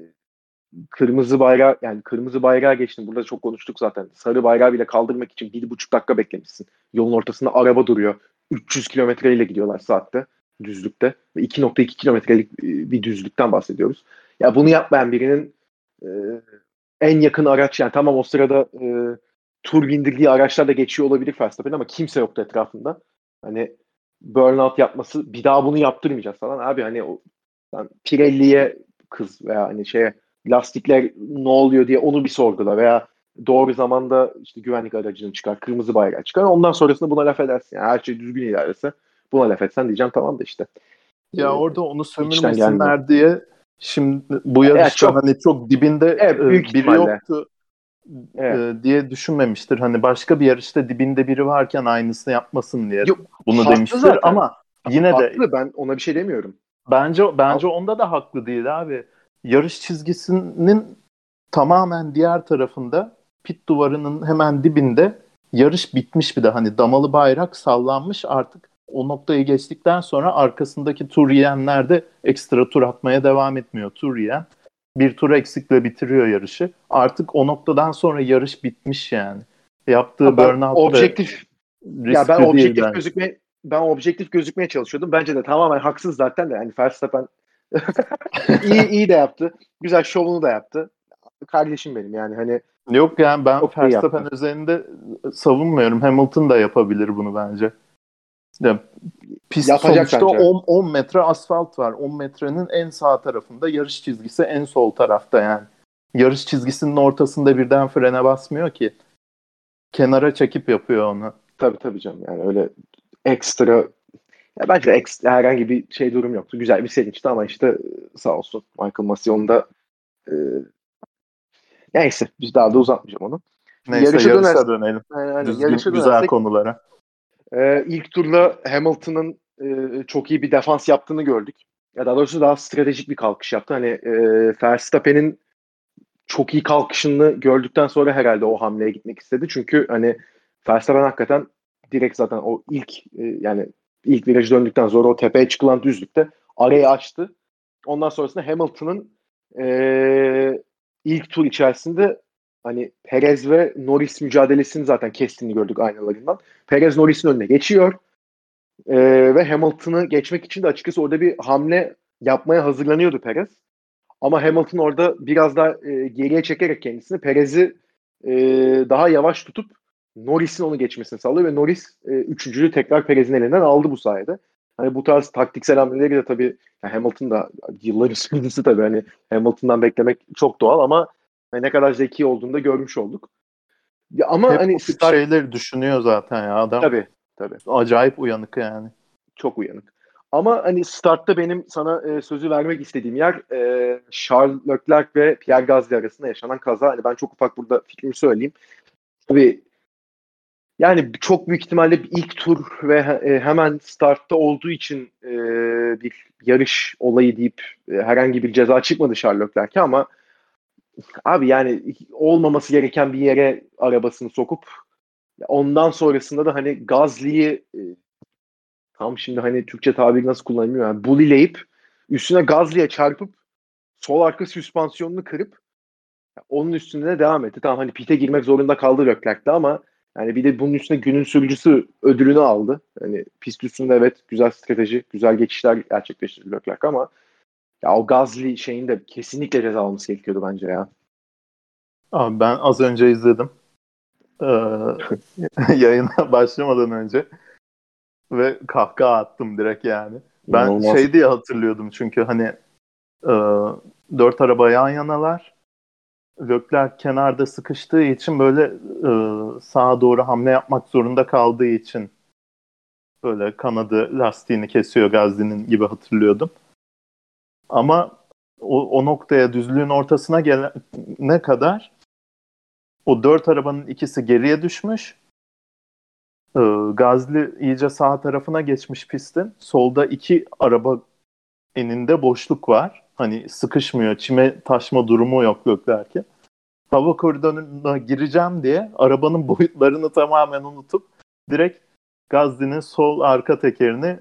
kırmızı bayrağı yani kırmızı bayrağı geçtin. Burada çok konuştuk zaten. Sarı bayrağı bile kaldırmak için bir buçuk dakika beklemişsin. Yolun ortasında araba duruyor. 300 kilometreyle gidiyorlar saatte düzlükte. Ve 2.2 kilometrelik e, bir düzlükten bahsediyoruz. Ya bunu yapmayan birinin e, en yakın araç yani tamam o sırada e, tur bindirdiği araçlar da geçiyor olabilir Verstappen ama kimse yoktu etrafında. Hani burnout yapması bir daha bunu yaptırmayacağız falan. Abi hani o yani Pirelli'ye kız veya hani şeye lastikler ne oluyor diye onu bir sorgula veya doğru zamanda işte güvenlik aracını çıkar, kırmızı bayrağı çıkar. Ondan sonrasında buna laf edersin. Yani her şey düzgün ilerlese buna laf etsen diyeceğim tamam da işte. Ya ee, orada onu sömürmesinler diye şimdi bu yarışta evet, çok, hani çok dibinde evet, e, büyük biri ihtimalle. yoktu evet. E, diye düşünmemiştir. Hani başka bir yarışta dibinde biri varken aynısını yapmasın diye Yok, bunu demiştir zaten. ama yine haklı, de ben ona bir şey demiyorum. Bence bence onda da haklı değil abi. Yarış çizgisinin tamamen diğer tarafında pit duvarının hemen dibinde yarış bitmiş bir de hani damalı bayrak sallanmış artık o noktayı geçtikten sonra arkasındaki tur yiyenler de ekstra tur atmaya devam etmiyor. Tur yiyen bir tur eksikle bitiriyor yarışı. Artık o noktadan sonra yarış bitmiş yani. Yaptığı burnout objektif ya ben objektif yani. gözükme ben objektif gözükmeye çalışıyordum. Bence de tamamen haksız zaten de yani Verstappen iyi iyi de yaptı. Güzel şovunu da yaptı. kardeşim benim yani hani Yok yani ben Verstappen üzerinde savunmuyorum. Hamilton da yapabilir bunu bence. Ya, pist Yapacak sonuçta bence. 10, 10 metre asfalt var. 10 metrenin en sağ tarafında yarış çizgisi en sol tarafta yani. Yarış çizgisinin ortasında birden frene basmıyor ki. Kenara çekip yapıyor onu. tabii tabii canım yani öyle ekstra ya bence ekstra herhangi bir şey durum yoktu. Güzel bir sevinçti ama işte e, sağ olsun Michael Massey onu da e, neyse biz daha da uzatmayacağım onu. Neyse Yarışa yarışa, dönelim. Yani, hani Düzgün, yarışa güzel dönersek, konulara. E, ilk turda Hamilton'ın e, çok iyi bir defans yaptığını gördük. Ya daha doğrusu daha stratejik bir kalkış yaptı. Hani e, Verstappen'in çok iyi kalkışını gördükten sonra herhalde o hamleye gitmek istedi. Çünkü hani Verstappen hakikaten direkt zaten o ilk e, yani ilk viraj döndükten sonra o tepeye çıkılan düzlükte arayı açtı. Ondan sonrasında Hamilton'ın e, ilk tur içerisinde hani Perez ve Norris mücadelesini zaten kestiğini gördük aynalarından. Perez Norris'in önüne geçiyor. E, ve Hamilton'ı geçmek için de açıkçası orada bir hamle yapmaya hazırlanıyordu Perez. Ama Hamilton orada biraz daha e, geriye çekerek kendisini Perez'i e, daha yavaş tutup Norris'in onu geçmesini sağlıyor ve Norris e, üçüncülüğü tekrar Perez'in elinden aldı bu sayede. Hani bu tarz taktiksel hamleleri de tabii yani Hamilton da yılların sürücüsü tabii hani Hamilton'dan beklemek çok doğal ama hani ne kadar zeki olduğunu da görmüş olduk. Ya ama Hep hani start, şeyleri düşünüyor zaten ya adam. tabii tabii Acayip uyanık yani. çok uyanık. Ama hani startta benim sana e, sözü vermek istediğim yer e, Charles Leclerc ve Pierre Gasly arasında yaşanan kaza. Hani ben çok ufak burada fikrimi söyleyeyim. Tabii yani çok büyük ihtimalle bir ilk tur ve e, hemen startta olduğu için e, bir yarış olayı deyip e, herhangi bir ceza çıkmadı Charles Leclerc'e ama abi yani olmaması gereken bir yere arabasını sokup ondan sonrasında da hani Gasly'yi e, tam şimdi hani Türkçe tabiri nasıl kullanılıyor yani bulileyip üstüne Gasly'ye çarpıp sol arka süspansiyonunu kırıp onun üstünde de devam etti. Tamam hani pite girmek zorunda kaldı Leclerc'te ama yani bir de bunun üstüne günün sürücüsü ödülünü aldı. Hani pist üstünde evet güzel strateji, güzel geçişler gerçekleştirdi Leclerc ama ya o Gasly şeyin de kesinlikle ceza alması gerekiyordu bence ya. Abi ben az önce izledim. Ee, yayına başlamadan önce. Ve kahkaha attım direkt yani. Ben İnanılmaz. şey diye hatırlıyordum çünkü hani e, dört araba yan yanalar. Leclerc kenarda sıkıştığı için böyle e, sağa doğru hamle yapmak zorunda kaldığı için böyle kanadı lastiğini kesiyor Gazli'nin gibi hatırlıyordum. Ama o, o noktaya düzlüğün ortasına gelene kadar o dört arabanın ikisi geriye düşmüş. Ee, Gazli iyice sağ tarafına geçmiş pistin. Solda iki araba eninde boşluk var. Hani sıkışmıyor. Çime taşma durumu yok Leclerc'e. Hava koridoruna gireceğim diye arabanın boyutlarını tamamen unutup direkt Gazli'nin sol arka tekerini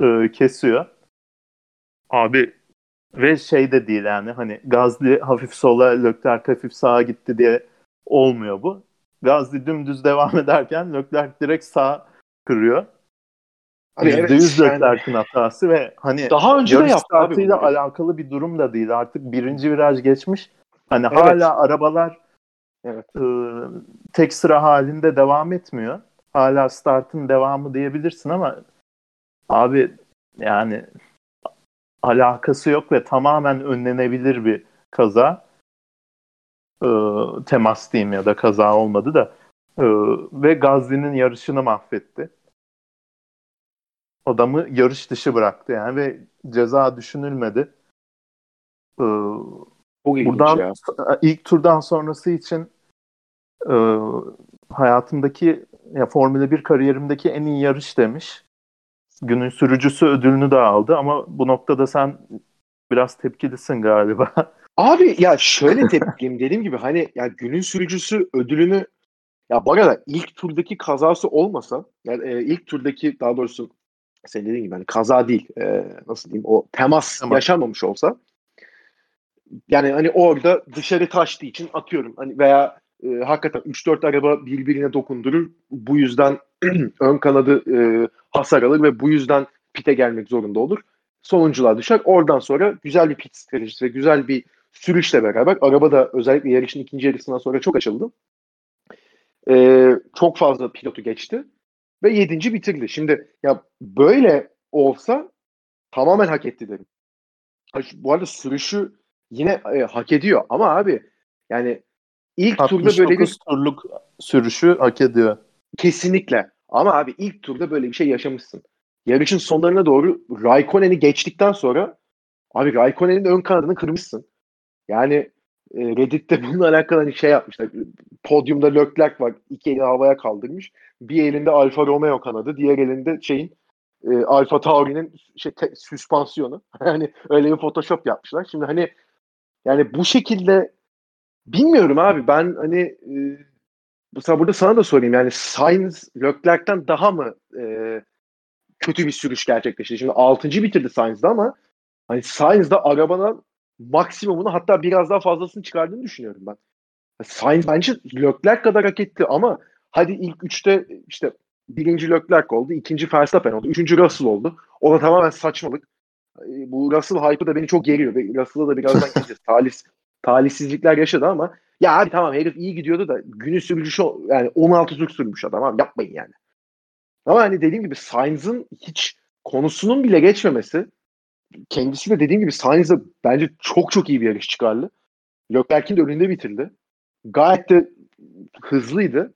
e, kesiyor. Abi ve şey de değil yani hani Gazli hafif sola Leclerc hafif sağa gitti diye olmuyor bu. Gazli dümdüz devam ederken Leclerc direkt sağ kırıyor. Abi %100 evet, yani Leclerc'in hatası ve hani daha önce de yaptı abi alakalı bir durum da değil. Artık birinci viraj geçmiş. Hani Evet. hala arabalar Evet. e, tek sıra halinde devam etmiyor. Hala startın devamı diyebilirsin ama abi yani alakası yok ve tamamen önlenebilir bir kaza. E, temas diyeyim ya da kaza olmadı da. E, ve Gazli'nin yarışını mahvetti. Adamı yarış dışı bıraktı yani ve ceza düşünülmedi. E, Çok Buradan ya. ilk turdan sonrası için e, hayatımdaki ya Formula 1 kariyerimdeki en iyi yarış demiş. Günün sürücüsü ödülünü de aldı ama bu noktada sen biraz tepkilisin galiba. Abi ya şöyle tepkiliyim dediğim gibi hani ya günün sürücüsü ödülünü ya bu arada ilk turdaki kazası olmasa yani e, ilk turdaki daha doğrusu senin dediğin gibi hani kaza değil e, nasıl diyeyim o temas Tamam. yaşanmamış olsa yani hani orada dışarı taştığı için atıyorum hani veya e, hakikaten 3-4 araba birbirine dokundurur bu yüzden ön kanadı e, hasar alır ve bu yüzden pite gelmek zorunda olur. Sonuncular düşer. Oradan sonra güzel bir pit stratejisi ve güzel bir sürüşle beraber araba da özellikle yarışın ikinci yarısından sonra çok açıldı. Ee, çok fazla pilotu geçti ve yedinci bitirdi. Şimdi ya böyle olsa tamamen hak etti derim. Bu arada sürüşü yine e, hak ediyor ama abi yani ilk turda böyle bir turluk sürüşü hak ediyor. Kesinlikle. Ama abi ilk turda böyle bir şey yaşamışsın. Yarışın sonlarına doğru Raikkonen'i geçtikten sonra abi Raikkonen'in ön kanadını kırmışsın. Yani e, Reddit'te bununla alakalı hani şey yapmışlar. Podyumda Leclerc var. iki eli havaya kaldırmış. Bir elinde Alfa Romeo kanadı. Diğer elinde şeyin e, Alfa Tauri'nin şey, te, süspansiyonu. hani öyle bir Photoshop yapmışlar. Şimdi hani yani bu şekilde bilmiyorum abi ben hani e, Mesela burada sana da sorayım yani Sainz Leclerc'ten daha mı e, kötü bir sürüş gerçekleşti? Şimdi 6. bitirdi Sainz'da ama hani Sainz'da arabanın maksimumunu hatta biraz daha fazlasını çıkardığını düşünüyorum ben. Sainz bence Leclerc kadar hak etti ama hadi ilk üçte işte birinci Leclerc oldu, ikinci Verstappen oldu, üçüncü Russell oldu. O da tamamen saçmalık. Bu Russell hype'ı da beni çok geriyor. Russell'a da birazdan geleceğiz. Talis, talihsizlikler yaşadı ama ya abi tamam herif iyi gidiyordu da günü sürücüsü yani 16 tur sürmüş adam abi yapmayın yani. Ama hani dediğim gibi Sainz'ın hiç konusunun bile geçmemesi kendisi de dediğim gibi Sainz'da bence çok çok iyi bir yarış çıkardı. Leclerc'in de önünde bitirdi. Gayet de hızlıydı.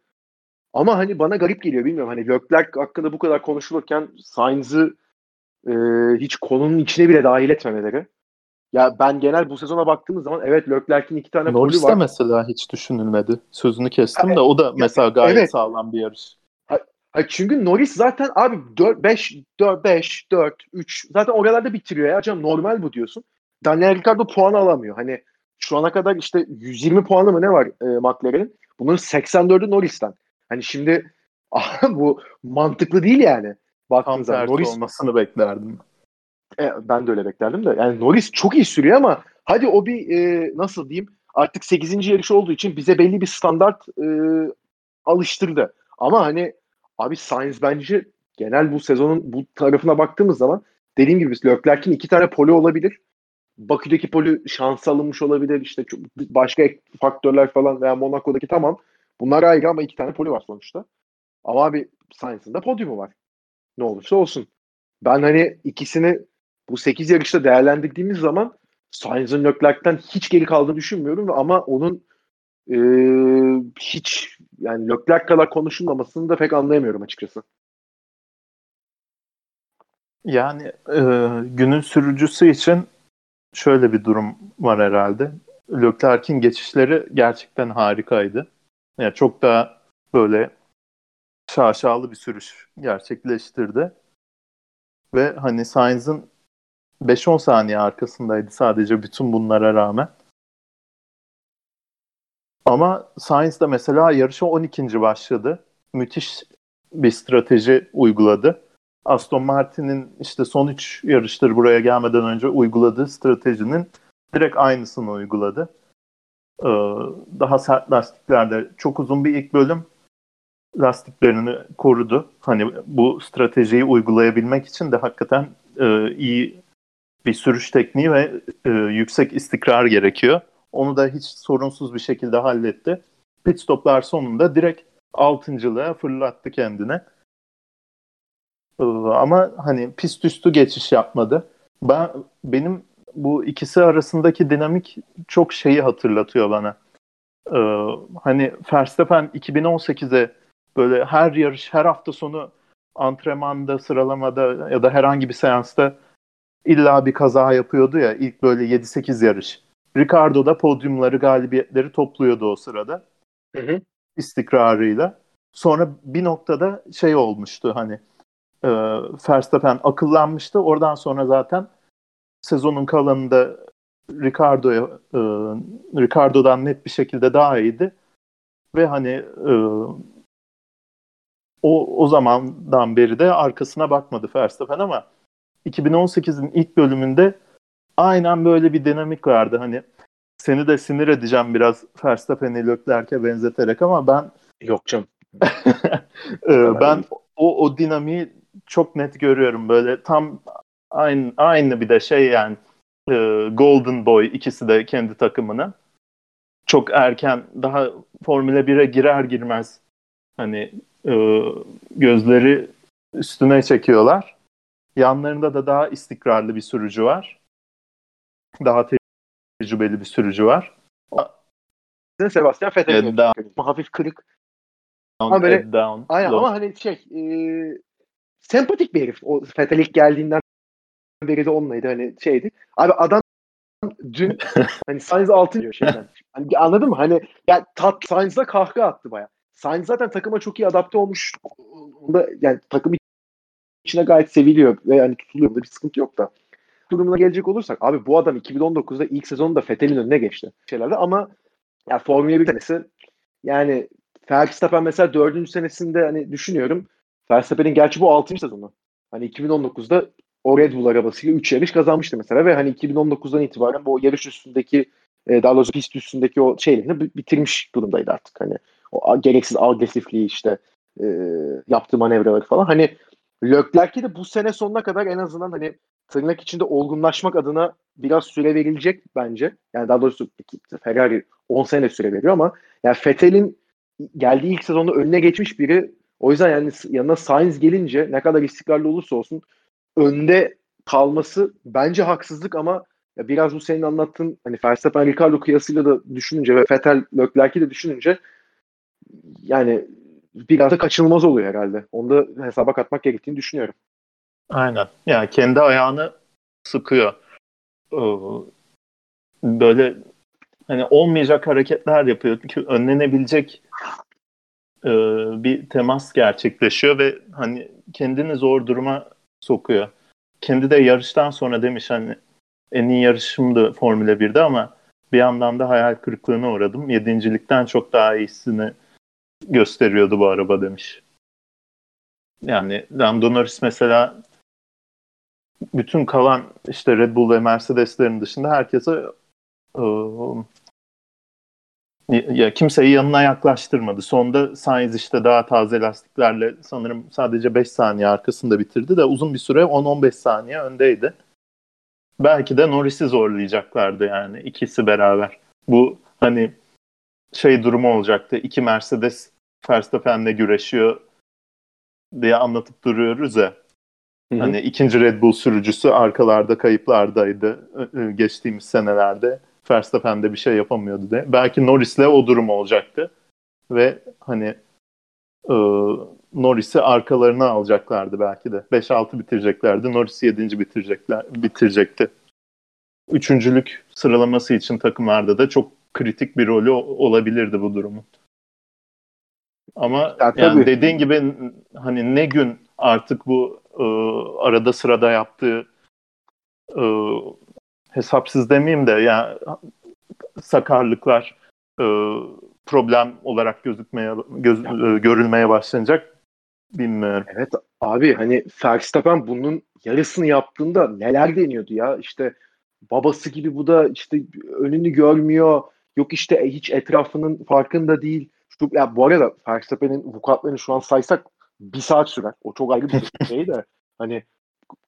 Ama hani bana garip geliyor bilmiyorum. Hani Leclerc hakkında bu kadar konuşulurken Sainz'ı e, hiç konunun içine bile dahil etmemeleri. Ya ben genel bu sezona baktığımız zaman evet Leclerc'in iki tane Norris var. mesela hiç düşünülmedi. Sözünü kestim ha, de o da mesela gayet evet. sağlam bir yarış. Ha, ha, çünkü Norris zaten abi 4 5 4 5 4 3 zaten oralarda bitiriyor ya canım normal bu diyorsun. Daniel Ricciardo puan alamıyor. Hani şu ana kadar işte 120 puanı mı ne var e, McLaren'in? Bunun 84'ü Norris'ten. Hani şimdi bu mantıklı değil yani. Baktığın zaman Norris olmasını beklerdim. E, ben de öyle beklerdim de. Yani Norris çok iyi sürüyor ama hadi o bir e, nasıl diyeyim artık 8. yarış olduğu için bize belli bir standart e, alıştırdı. Ama hani abi Sainz bence genel bu sezonun bu tarafına baktığımız zaman dediğim gibi Leclerc'in iki tane poli olabilir. Bakü'deki poli şans alınmış olabilir. İşte başka faktörler falan veya Monaco'daki tamam. Bunlar ayrı ama iki tane poli var sonuçta. Ama abi Sainz'ın da podyumu var. Ne olursa olsun. Ben hani ikisini bu 8 yarışta değerlendirdiğimiz zaman Sainz'ın Leclerc'ten hiç geri kaldığını düşünmüyorum ama onun e, hiç yani Leclerc kadar konuşulmamasını da pek anlayamıyorum açıkçası. Yani e, günün sürücüsü için şöyle bir durum var herhalde. Leclerc'in geçişleri gerçekten harikaydı. Yani çok da böyle şaşalı bir sürüş gerçekleştirdi. Ve hani Sainz'ın 5-10 saniye arkasındaydı sadece bütün bunlara rağmen. Ama Sainz de mesela yarışa 12. başladı. Müthiş bir strateji uyguladı. Aston Martin'in işte son 3 yarıştır buraya gelmeden önce uyguladığı stratejinin direkt aynısını uyguladı. Ee, daha sert lastiklerde çok uzun bir ilk bölüm lastiklerini korudu. Hani bu stratejiyi uygulayabilmek için de hakikaten e, iyi bir sürüş tekniği ve e, yüksek istikrar gerekiyor. Onu da hiç sorunsuz bir şekilde halletti. Pit stoplar sonunda direkt altıncılığa fırlattı kendine. E, ama hani pist üstü geçiş yapmadı. Ben benim bu ikisi arasındaki dinamik çok şeyi hatırlatıyor bana. Ee, hani Verstappen 2018'e böyle her yarış, her hafta sonu antrenmanda, sıralamada ya da herhangi bir seansta illa bir kaza yapıyordu ya ilk böyle 7-8 yarış. Ricardo da podyumları, galibiyetleri topluyordu o sırada. Hı hı. istikrarıyla. Sonra bir noktada şey olmuştu hani e, Verstappen akıllanmıştı. Oradan sonra zaten sezonun kalanında Ricardo'ya e, Ricardo'dan net bir şekilde daha iyiydi. Ve hani e, o o zamandan beri de arkasına bakmadı Verstappen ama 2018'in ilk bölümünde aynen böyle bir dinamik vardı. Hani seni de sinir edeceğim biraz Verstappen'i Leclerc'e benzeterek ama ben yok canım. Ee, ben o o dinamiği çok net görüyorum böyle tam aynı aynı bir de şey yani e, Golden Boy ikisi de kendi takımına. Çok erken daha Formula 1'e girer girmez hani e, gözleri üstüne çekiyorlar. Yanlarında da daha istikrarlı bir sürücü var. Daha tecrübeli bir sürücü var. Sebastian Vettel. Hafif kırık. down, böyle- head down, Aynen low. ama hani şey e, sempatik bir herif. O Vettel ilk geldiğinden beri de onunlaydı hani şeydi. Abi adam dün hani Sainz altın diyor şeyden. Hani anladın mı? Hani ya tat Sainz'la kahkaha attı baya. Sainz zaten takıma çok iyi adapte olmuş. Onda yani takım içine gayet seviliyor ve hani tutuluyor. Bunda bir sıkıntı yok da. Durumuna gelecek olursak abi bu adam 2019'da ilk sezonunda Vettel'in önüne geçti şeylerde ama ya Formula 1 senesi yani Verstappen mesela dördüncü senesinde hani düşünüyorum. Verstappen'in gerçi bu altıncı sezonu. Hani 2019'da o Red Bull arabasıyla 3 yarış kazanmıştı mesela ve hani 2019'dan itibaren bu yarış üstündeki e, daha doğrusu pist üstündeki o şeylerini bi- bitirmiş durumdaydı artık. Hani o gereksiz agresifliği işte e, yaptığı manevraları falan. Hani Leclerc'e de bu sene sonuna kadar en azından hani tırnak içinde olgunlaşmak adına biraz süre verilecek bence. Yani daha doğrusu Ferrari 10 sene süre veriyor ama yani Vettel'in geldiği ilk sezonda önüne geçmiş biri. O yüzden yani yanına Sainz gelince ne kadar istikrarlı olursa olsun önde kalması bence haksızlık ama ya biraz bu senin anlattığın hani Verstappen Ricardo kıyasıyla da düşününce ve Vettel Leclerc'i de düşününce yani biraz da kaçınılmaz oluyor herhalde. Onu da hesaba katmak gerektiğini düşünüyorum. Aynen. Yani kendi ayağını sıkıyor. Ee, Böyle hani olmayacak hareketler yapıyor. Çünkü önlenebilecek e, bir temas gerçekleşiyor ve hani kendini zor duruma sokuyor. Kendi de yarıştan sonra demiş hani en iyi yarışımdı Formula 1'de ama bir yandan da hayal kırıklığına uğradım. Yedincilikten çok daha iyisini gösteriyordu bu araba demiş. Yani Lando Norris mesela bütün kalan işte Red Bull ve Mercedes'lerin dışında herkese e, ya kimseyi yanına yaklaştırmadı. Sonda Sainz işte daha taze lastiklerle sanırım sadece 5 saniye arkasında bitirdi de uzun bir süre 10-15 saniye öndeydi. Belki de Norris'i zorlayacaklardı yani ikisi beraber. Bu hani şey durumu olacaktı. İki Mercedes Verstappen'le güreşiyor diye anlatıp duruyoruz ya. Hani ikinci Red Bull sürücüsü arkalarda kayıplardaydı geçtiğimiz senelerde. Verstappen de bir şey yapamıyordu diye. Belki Norris'le o durum olacaktı. Ve hani e, Norris'i arkalarına alacaklardı belki de. 5-6 bitireceklerdi. Norris'i 7. bitirecekler, bitirecekti. Üçüncülük sıralaması için takımlarda da çok kritik bir rolü olabilirdi bu durumun. Ama Ya yani tabii. dediğin gibi hani ne gün artık bu e, arada sırada yaptığı e, hesapsız demeyeyim de yani sakarlıklar e, problem olarak gözükmeye göz, e, görülmeye başlanacak bilmiyorum. Evet abi hani Verstappen bunun yarısını yaptığında neler deniyordu ya işte babası gibi bu da işte önünü görmüyor yok işte hiç etrafının farkında değil. Şu, ya bu arada Verstappen'in vukuatlarını şu an saysak bir saat sürer. O çok ayrı bir şey de hani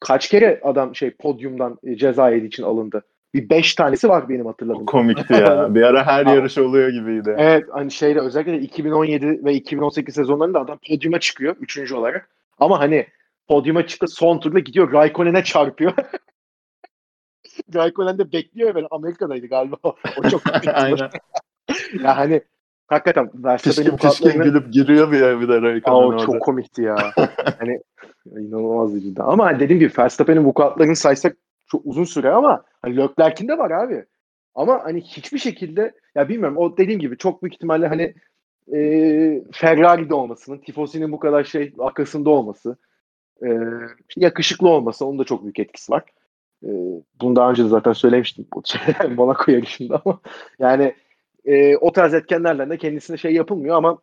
kaç kere adam şey podyumdan e, ceza yediği için alındı. Bir beş tanesi var benim hatırladığım. Komikti ya. Bir ara her yarış oluyor gibiydi. Evet hani şeyde özellikle de 2017 ve 2018 sezonlarında adam podyuma çıkıyor üçüncü olarak. Ama hani podyuma çıktı son turda gidiyor Raikkonen'e çarpıyor. Raikkonen de bekliyor böyle Amerika'daydı galiba. O, o çok Aynen. ya hani hakikaten Verstappen'in vukuatlarını- gülüp giriyor bir, bir de Aa, o çok komikti ya. hani inanılmazdı cidden. Ama dediğim gibi Verstappen'in vukuatlarını saysak çok uzun süre ama hani Leclerc'in de var abi. Ama hani hiçbir şekilde ya bilmiyorum o dediğim gibi çok büyük ihtimalle hani e, Ferrari'de olmasının, Tifosi'nin bu kadar şey arkasında olması, e, yakışıklı olması onun da çok büyük etkisi var. E, bunu daha önce de zaten söylemiştim bu Monaco yarışında ama yani e, o tarz etkenlerle de kendisine şey yapılmıyor ama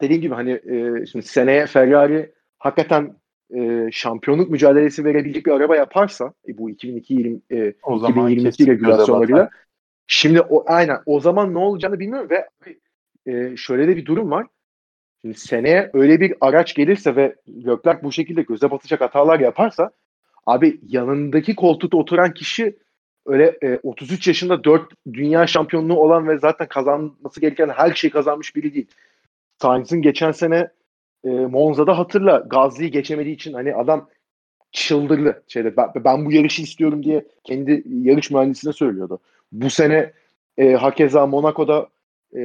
dediğim gibi hani e, şimdi seneye Ferrari hakikaten e, şampiyonluk mücadelesi verebilecek bir araba yaparsa e, bu 2002 e, O zaman 2022 kesin regülasyonlarıyla şimdi o aynen o zaman ne olacağını bilmiyorum ve e, şöyle de bir durum var. Şimdi seneye öyle bir araç gelirse ve Leclerc bu şekilde göze batacak hatalar yaparsa abi yanındaki koltukta oturan kişi öyle e, 33 yaşında 4 dünya şampiyonluğu olan ve zaten kazanması gereken her şeyi kazanmış biri değil. Sainz'in geçen sene e, Monza'da hatırla Gazli'yi geçemediği için hani adam çıldırdı. Şeyde ben, ben bu yarışı istiyorum diye kendi yarış mühendisine söylüyordu. Bu sene e, hakeza Monaco'da e,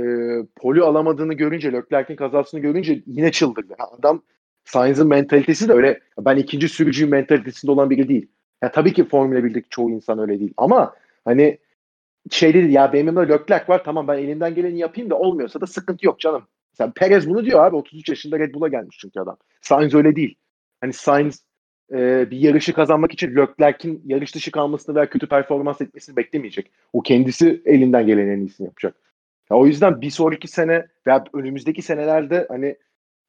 poli alamadığını görünce, Leclerc'in kazasını görünce yine çıldırdı. Adam Sainz'in mentalitesi de öyle ben ikinci sürücüyüm mentalitesinde olan biri değil. Ya tabii ki Formula 1'deki çoğu insan öyle değil. Ama hani şey dedi ya benim yanımda Leclerc var tamam ben elimden geleni yapayım da olmuyorsa da sıkıntı yok canım. Mesela Perez bunu diyor abi 33 yaşında Red Bull'a gelmiş çünkü adam. Sainz öyle değil. Hani Sainz e, bir yarışı kazanmak için Leclerc'in yarış dışı kalmasını veya kötü performans etmesini beklemeyecek. O kendisi elinden gelen en iyisini yapacak. Ya o yüzden bir sonraki sene veya önümüzdeki senelerde hani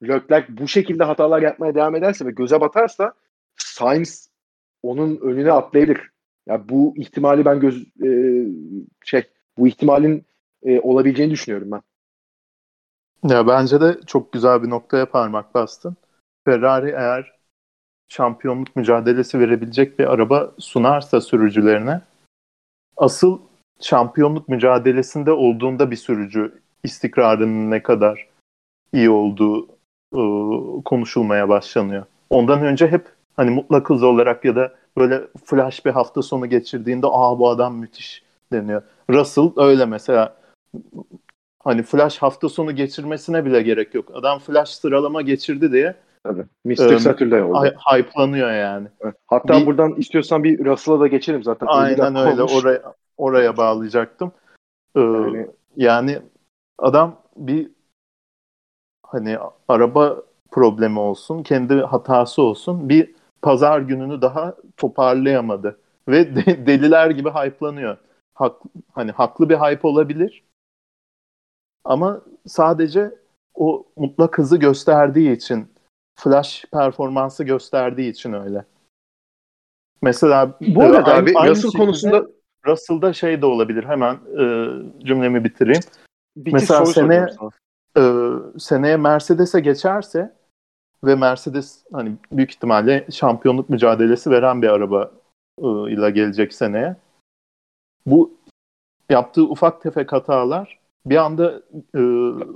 Leclerc bu şekilde hatalar yapmaya devam ederse ve göze batarsa Sainz onun önüne atlayabilir. Ya bu ihtimali ben göz e, şey bu ihtimalin e, olabileceğini düşünüyorum ben. Ya bence de çok güzel bir noktaya parmak bastın. Ferrari eğer şampiyonluk mücadelesi verebilecek bir araba sunarsa sürücülerine asıl şampiyonluk mücadelesinde olduğunda bir sürücü istikrarının ne kadar iyi olduğu e, konuşulmaya başlanıyor. Ondan önce hep hani mutlak hız olarak ya da böyle flash bir hafta sonu geçirdiğinde aa bu adam müthiş deniyor. Russell öyle mesela hani flash hafta sonu geçirmesine bile gerek yok. Adam flash sıralama geçirdi diye Tabii. Mr. Um, Saturday oldu. Hype'lanıyor yani. Hatta bir, buradan istiyorsan bir Russell'a da geçelim zaten. Aynen öyle. Olmuş. Oraya, oraya bağlayacaktım. Ee, yani, yani adam bir hani araba problemi olsun, kendi hatası olsun bir pazar gününü daha toparlayamadı. Ve de, deliler gibi hype'lanıyor. Hak, hani haklı bir hype olabilir. Ama sadece o mutlak hızı gösterdiği için flash performansı gösterdiği için öyle. Mesela bu arada abi Russell konusunda Russell'da şey de olabilir. Hemen e, cümlemi bitireyim. Bitiş Mesela seneye e, seneye Mercedes'e geçerse ve Mercedes hani büyük ihtimalle şampiyonluk mücadelesi veren bir araba e, ile gelecek seneye. Bu yaptığı ufak tefek hatalar bir anda e,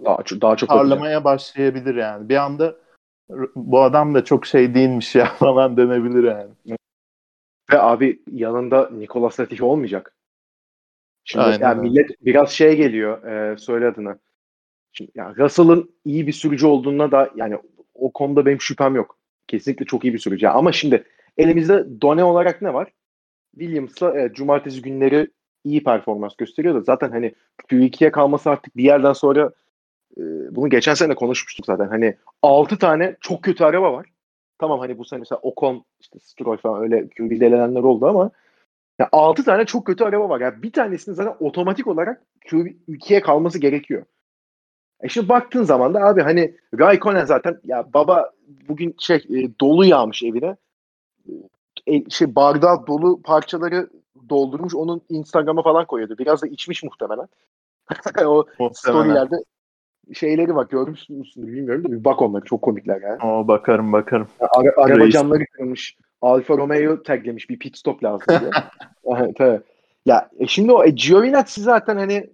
daha, daha çok parlamaya başlayabilir yani. Bir anda bu adam da çok şey değilmiş ya falan denebilir yani. Ve abi yanında Nikola Latifi olmayacak. Şimdi Aynen. yani millet biraz şey geliyor e, söyle adını. Şimdi yani Russell'ın iyi bir sürücü olduğuna da yani o konuda benim şüphem yok. Kesinlikle çok iyi bir sürücü. Ama şimdi elimizde done olarak ne var? Williams'la e, cumartesi günleri iyi performans gösteriyor da zaten hani Q2'ye kalması artık bir yerden sonra e, bunu geçen sene konuşmuştuk zaten. Hani 6 tane çok kötü araba var. Tamam hani bu sene mesela Ocon, işte Stroll falan öyle Q1'de elenenler oldu ama ya 6 tane çok kötü araba var. Yani bir tanesinin zaten otomatik olarak Q2'ye kalması gerekiyor. E şimdi baktığın zaman da abi hani Raikkonen zaten ya baba bugün şey e, dolu yağmış evine. E, şey bardağı dolu parçaları doldurmuş onun Instagram'a falan koyuyordu. Biraz da içmiş muhtemelen. o muhtemelen. storylerde şeyleri bak görmüş müsün bilmiyorum da bir bak onları çok komikler yani. O bakarım bakarım. Ara, araba camları kırılmış. Alfa Romeo taglemiş bir pit stop lazım diye. tabii. Ya e şimdi o e, Giovinazzi zaten hani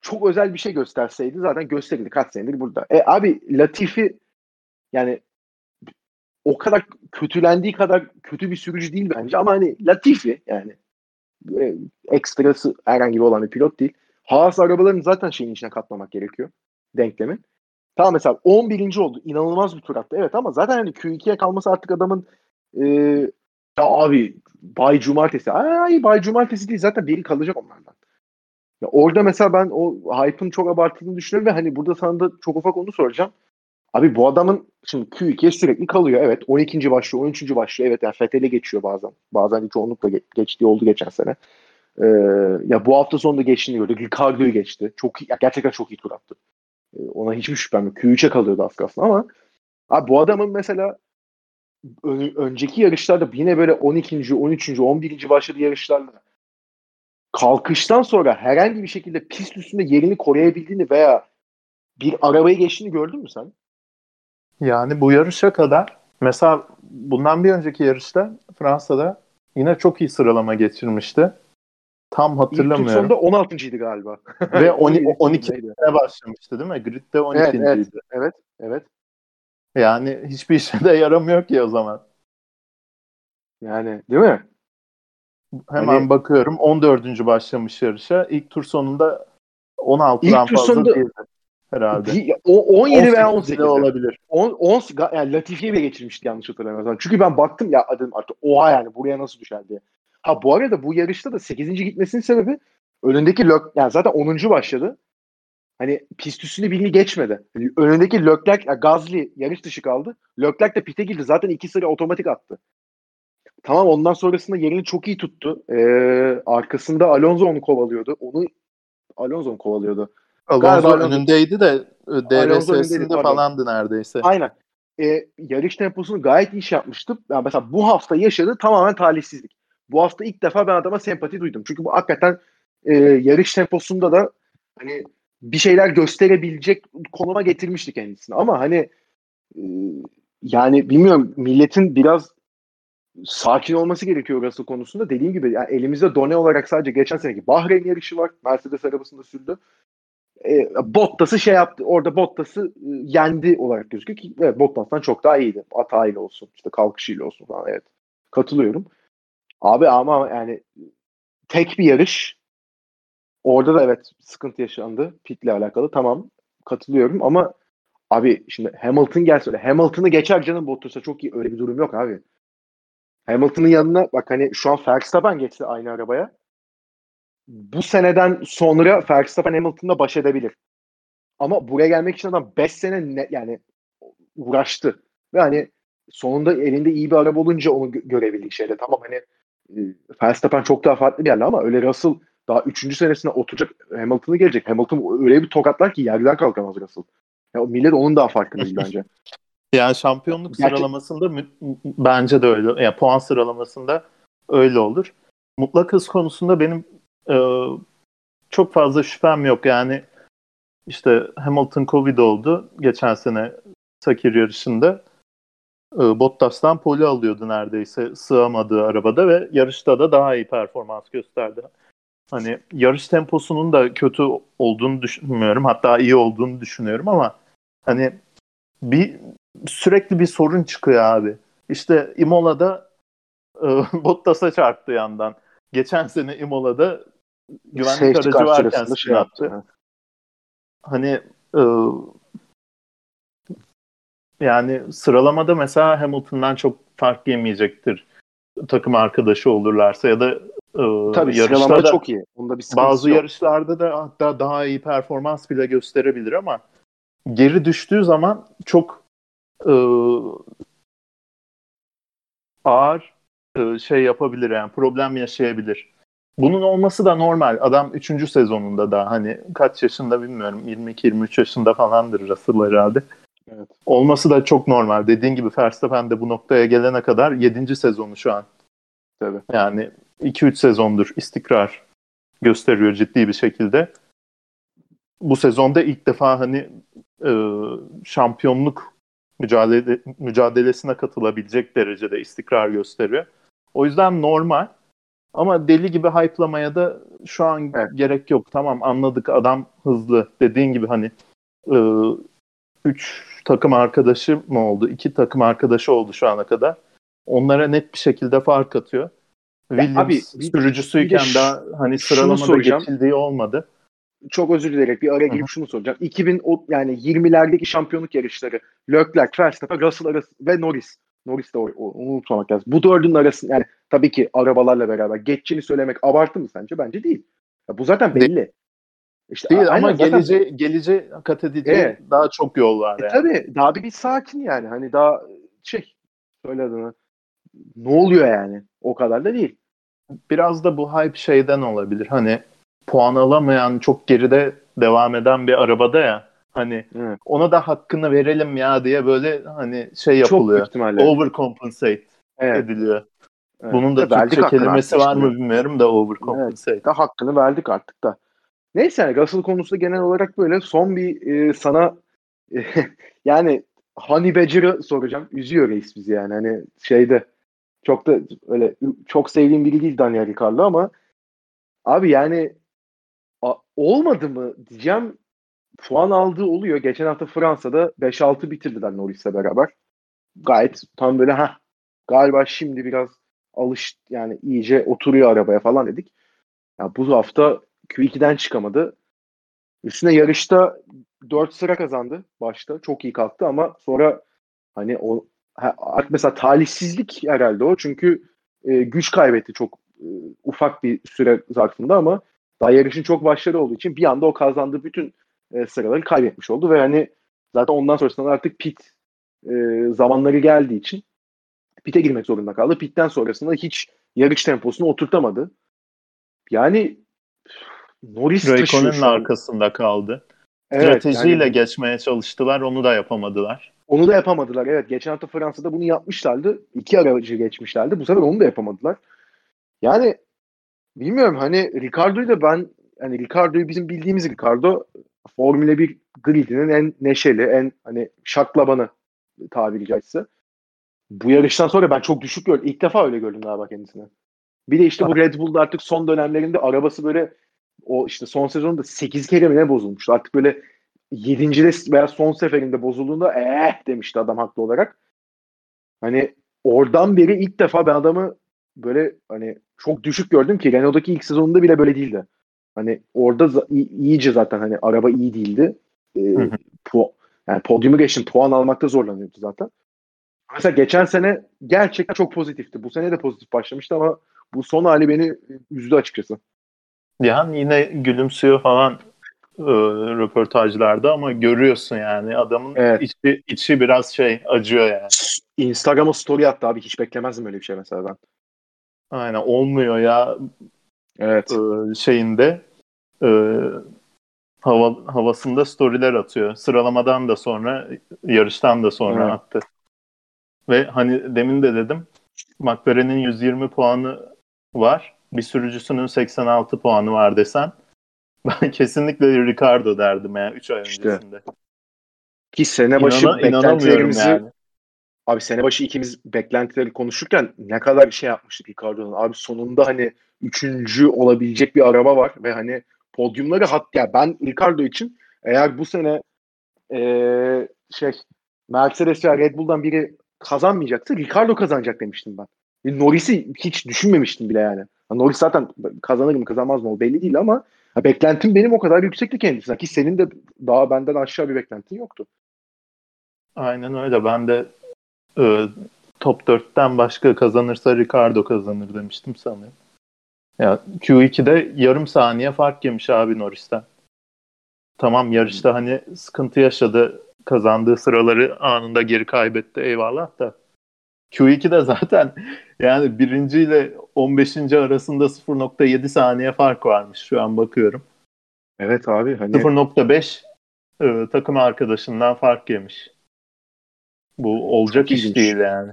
çok özel bir şey gösterseydi zaten gösterirdi kaç senedir burada. E abi Latifi yani o kadar kötülendiği kadar kötü bir sürücü değil bence ama hani Latifi yani e, ekstrası herhangi bir olan bir pilot değil. Haas arabalarını zaten şeyin içine katmamak gerekiyor denklemin. Tamam mesela 11. oldu. İnanılmaz bir tur attı. Evet ama zaten hani Q2'ye kalması artık adamın e, ya abi Bay Cumartesi. Ay Bay Cumartesi değil zaten biri kalacak onlardan. Ya orada mesela ben o hype'ın çok abartıldığını düşünüyorum ve hani burada sana da çok ufak onu soracağım. Abi bu adamın şimdi Q2'ye sürekli kalıyor. Evet 12. başlıyor, 13. başlıyor. Evet yani Fethel'e geçiyor bazen. Bazen çoğunlukla ge- geçtiği oldu geçen sene. Ee, ya bu hafta sonunda geçtiğini gördük. Ricardo'yu geçti. Çok iyi, gerçekten çok iyi tur attı. Ee, ona hiçbir şüphem yok. Q3'e kalıyordu az kalsın ama abi bu adamın mesela önceki yarışlarda yine böyle 12. 13. 11. başladığı yarışlarla kalkıştan sonra herhangi bir şekilde pist üstünde yerini koruyabildiğini veya bir arabayı geçtiğini gördün mü sen? Yani bu yarışa kadar mesela bundan bir önceki yarışta Fransa'da yine çok iyi sıralama geçirmişti. Tam İlk hatırlamıyorum. sonunda 16.ydı galiba. Ve 12 12'deydi. 12'de başlamıştı değil mi? Grid'de 12'ydi. Evet, evet, evet, evet. Yani hiçbir işe de yaramıyor ki o zaman. Yani değil mi? Hemen Hani- bakıyorum 14. başlamış yarışa. İlk tur sonunda 16'dan İlk tur fazla sonunda- değildi herhalde. O 17 veya 18 de 18'de. olabilir. 10, 10 ga- yani Latifi'ye bile geçirmişti yanlış hatırlamıyorsam. Çünkü ben baktım ya dedim artık oha yani buraya nasıl düşer diye. Ha bu arada bu yarışta da 8. gitmesinin sebebi önündeki Lök yani zaten 10. başladı. Hani pist üstünde birini geçmedi. Hani önündeki Leclerc, ya Gazli yarış dışı kaldı. Leclerc de pite girdi. Zaten iki sıra otomatik attı. Tamam ondan sonrasında yerini çok iyi tuttu. Ee, arkasında Alonso onu kovalıyordu. Onu Alonso onu kovalıyordu. Alonso Galiba önündeydi de e, DRS'sinde falandı neredeyse. Aynen. Ee, yarış temposunu gayet iyi şey yapmıştı. Yani mesela bu hafta yaşadığı tamamen talihsizlik. Bu hafta ilk defa ben adama sempati duydum. Çünkü bu hakikaten e, yarış temposunda da hani bir şeyler gösterebilecek konuma getirmişti kendisini. Ama hani e, yani bilmiyorum milletin biraz sakin olması gerekiyor Russell konusunda. Dediğim gibi yani elimizde done olarak sadece geçen seneki Bahreyn yarışı var. Mercedes arabasında sürdü. E, Bottas'ı şey yaptı. Orada Bottas'ı e, yendi olarak gözüküyor ki evet, Bottas'tan çok daha iyiydi. Hatayla olsun, işte kalkışıyla olsun falan evet. Katılıyorum. Abi ama yani tek bir yarış orada da evet sıkıntı yaşandı. Pit'le alakalı tamam katılıyorum ama abi şimdi Hamilton gelse öyle Hamilton'ı geçer canım Bottas'a çok iyi öyle bir durum yok abi. Hamilton'ın yanına bak hani şu an Verstappen geçse aynı arabaya bu seneden sonra Verstappen Hamilton'la baş edebilir. Ama buraya gelmek için adam 5 sene ne, yani uğraştı. Ve hani sonunda elinde iyi bir araba olunca onu gö- görebildik şeyde. Tamam hani e, Verstappen çok daha farklı bir yerli ama öyle Russell daha 3. senesine oturacak Hamilton'ı gelecek. Hamilton öyle bir tokatlar ki yerden kalkamaz Russell. Ya, millet onun daha farkında değil bence. Yani şampiyonluk Gerçi- sıralamasında bence de öyle. Yani puan sıralamasında öyle olur. Mutlak hız konusunda benim e, çok fazla şüphem yok. Yani işte Hamilton Covid oldu geçen sene Sakir yarışında. E, Bottas'tan poli alıyordu neredeyse sığamadığı arabada ve yarışta da daha iyi performans gösterdi. Hani yarış temposunun da kötü olduğunu düşünmüyorum. Hatta iyi olduğunu düşünüyorum ama hani bir sürekli bir sorun çıkıyor abi. İşte Imola'da e, Bottas'a çarptı yandan. Geçen sene Imola'da güvenlik Safety aracı varken şey yaptı. yaptı. Hani e, yani sıralamada mesela Hamilton'dan çok fark yemeyecektir. Takım arkadaşı olurlarsa ya da e, Tabii yarışta sıralamada da- çok iyi. Bunda bir bazı yok. yarışlarda da hatta daha iyi performans bile gösterebilir ama geri düştüğü zaman çok e, ağır e, şey yapabilir yani problem yaşayabilir. Bunun olması da normal. Adam 3. sezonunda da hani kaç yaşında bilmiyorum 22-23 yaşında falandır Russell herhalde. Evet. Olması da çok normal. Dediğin gibi Verstappen de bu noktaya gelene kadar 7. sezonu şu an. Tabii. Yani 2-3 sezondur istikrar gösteriyor ciddi bir şekilde. Bu sezonda ilk defa hani e, şampiyonluk mücadele, mücadelesine katılabilecek derecede istikrar gösteriyor. O yüzden normal. Ama deli gibi hype'lamaya da şu an Evet. gerek yok. Tamam anladık adam hızlı. Dediğin gibi hani 3 takım arkadaşı mı oldu? 2 takım arkadaşı oldu şu ana kadar. Onlara net bir şekilde fark atıyor. Williams abi, bir- sürücüsüyken bir ş- daha hani sıralamada geçildiği olmadı. Çok özür dileyerek bir araya girip şunu soracağım. 2000 o- yani 20'lerdeki şampiyonluk yarışları Leclerc, Verstappen, Russell arası ve Norris. Norris de o, o- onu unutmamak lazım. Bu dördünün arasında yani tabii ki arabalarla beraber geçeceğini söylemek abartı mı sence? Bence değil. Ya bu zaten belli. İşte Değil ama zaten- geleceğe geleceğe kat edeceği Evet. daha çok yol var E yani. tabii daha bir, bir sakin yani. Hani daha şey söyle adını. Ne oluyor yani? O kadar da değil. Biraz da bu hype şeyden olabilir. Hani puan alamayan, çok geride devam eden bir arabada ya. Hani Evet. ona da hakkını verelim ya diye böyle hani şey Çok yapılıyor. ihtimalle. Overcompensate Evet, ediliyor. evet. Bunun da Verdik Türkçe kelimesi var mı bilmiyorum da overcompensate. da hakkını verdik artık da. Neyse yani Russell konusunda genel olarak böyle son bir e, sana yani Honey Badger'ı soracağım. Üzüyor reis bizi yani. Hani şeyde çok da öyle çok sevdiğim biri değil Daniel Ricciardo ama Abi yani olmadı mı diyeceğim. Puan aldığı oluyor. Geçen hafta Fransa'da 5-6 bitirdiler Norris'le beraber. Gayet tam böyle ha galiba şimdi biraz alış yani iyice oturuyor arabaya falan dedik. Ya bu hafta Q2'den çıkamadı. Üstüne yarışta 4 sıra kazandı başta. Çok iyi kalktı ama sonra hani o mesela talihsizlik herhalde o. Çünkü e, güç kaybetti çok e, ufak bir süre zarfında ama daha yarışın çok başları olduğu için bir anda o kazandığı bütün e, sıraları kaybetmiş oldu ve hani zaten ondan sonrasında artık pit e, zamanları geldiği için pite girmek zorunda kaldı. Pitten sonrasında hiç yarış temposunu oturtamadı. Yani Norris Raikkonen'in arkasında kaldı. Evet, Stratejiyle yani geçmeye çalıştılar. Onu da yapamadılar. onu da yapamadılar. Evet geçen hafta Fransa'da bunu yapmışlardı. İki aracı geçmişlerdi. Bu sefer onu da yapamadılar. Yani bilmiyorum hani Ricardo'yu da ben hani Ricardo'yu bizim bildiğimiz Ricardo Formula 1 gridinin en neşeli, en hani şaklabanı tabiri caizse. Bu yarıştan sonra ben çok düşük gördüm. İlk defa öyle gördüm galiba kendisine. Bir de işte bu Red Bull'da artık son dönemlerinde arabası böyle o işte son sezonda 8 kere mi ne bozulmuştu. Artık böyle 7. veya son seferinde bozulduğunda eh demişti adam haklı olarak. Hani oradan beri ilk defa ben adamı böyle hani çok düşük gördüm ki Renault'daki ilk sezonunda bile böyle değildi. Hani orada za- iyice zaten hani araba iyi değildi. Ee, pu- yani podyumu geçtim puan almakta zorlanıyordu zaten. Mesela geçen sene gerçekten çok pozitifti. Bu sene de pozitif başlamıştı ama bu son hali beni üzdü açıkçası. Yani yine gülümsüyor falan e, röportajlarda ama görüyorsun yani adamın Evet. içi, içi biraz şey acıyor yani. Instagram'a story attı abi hiç beklemezdim öyle bir şey mesela ben. Aynen olmuyor ya Evet. e, şeyinde e, hava, havasında storyler atıyor. Sıralamadan da sonra yarıştan da sonra Evet. attı. Ve hani demin de dedim McLaren'in 120 puanı var. Bir sürücüsünün 86 puanı var desen ben kesinlikle Ricardo derdim ya 3 ay İşte, öncesinde. Ki sene başı İnana- beklentilerimizi yani. Abi sene başı ikimiz beklentileri konuşurken ne kadar şey yapmıştık Ricardo'nun. Abi sonunda hani üçüncü olabilecek bir araba var ve hani podyumları hat ya ben Ricardo için eğer bu sene eee, şey Mercedes veya Red Bull'dan biri kazanmayacaksa Ricardo kazanacak demiştim ben. E, Norris'i hiç düşünmemiştim bile yani. Norris zaten kazanır mı kazanmaz mı o belli değil ama ha, beklentim benim o kadar yüksekti kendisine ki senin de daha benden aşağı bir beklentin yoktu. Aynen öyle. Ben de e, top 4'ten başka kazanırsa Ricardo kazanır demiştim sanırım. Ya Q2'de yarım saniye fark yemiş abi Norris'ten. Tamam yarışta hani sıkıntı yaşadı. Kazandığı sıraları anında geri kaybetti eyvallah da. Q2'de zaten yani birinciyle 15. arasında 0.7 saniye fark varmış şu an bakıyorum. Evet abi hani 0.5 e, takım arkadaşından fark yemiş. Bu olacak Çok iş ilginç. değil yani.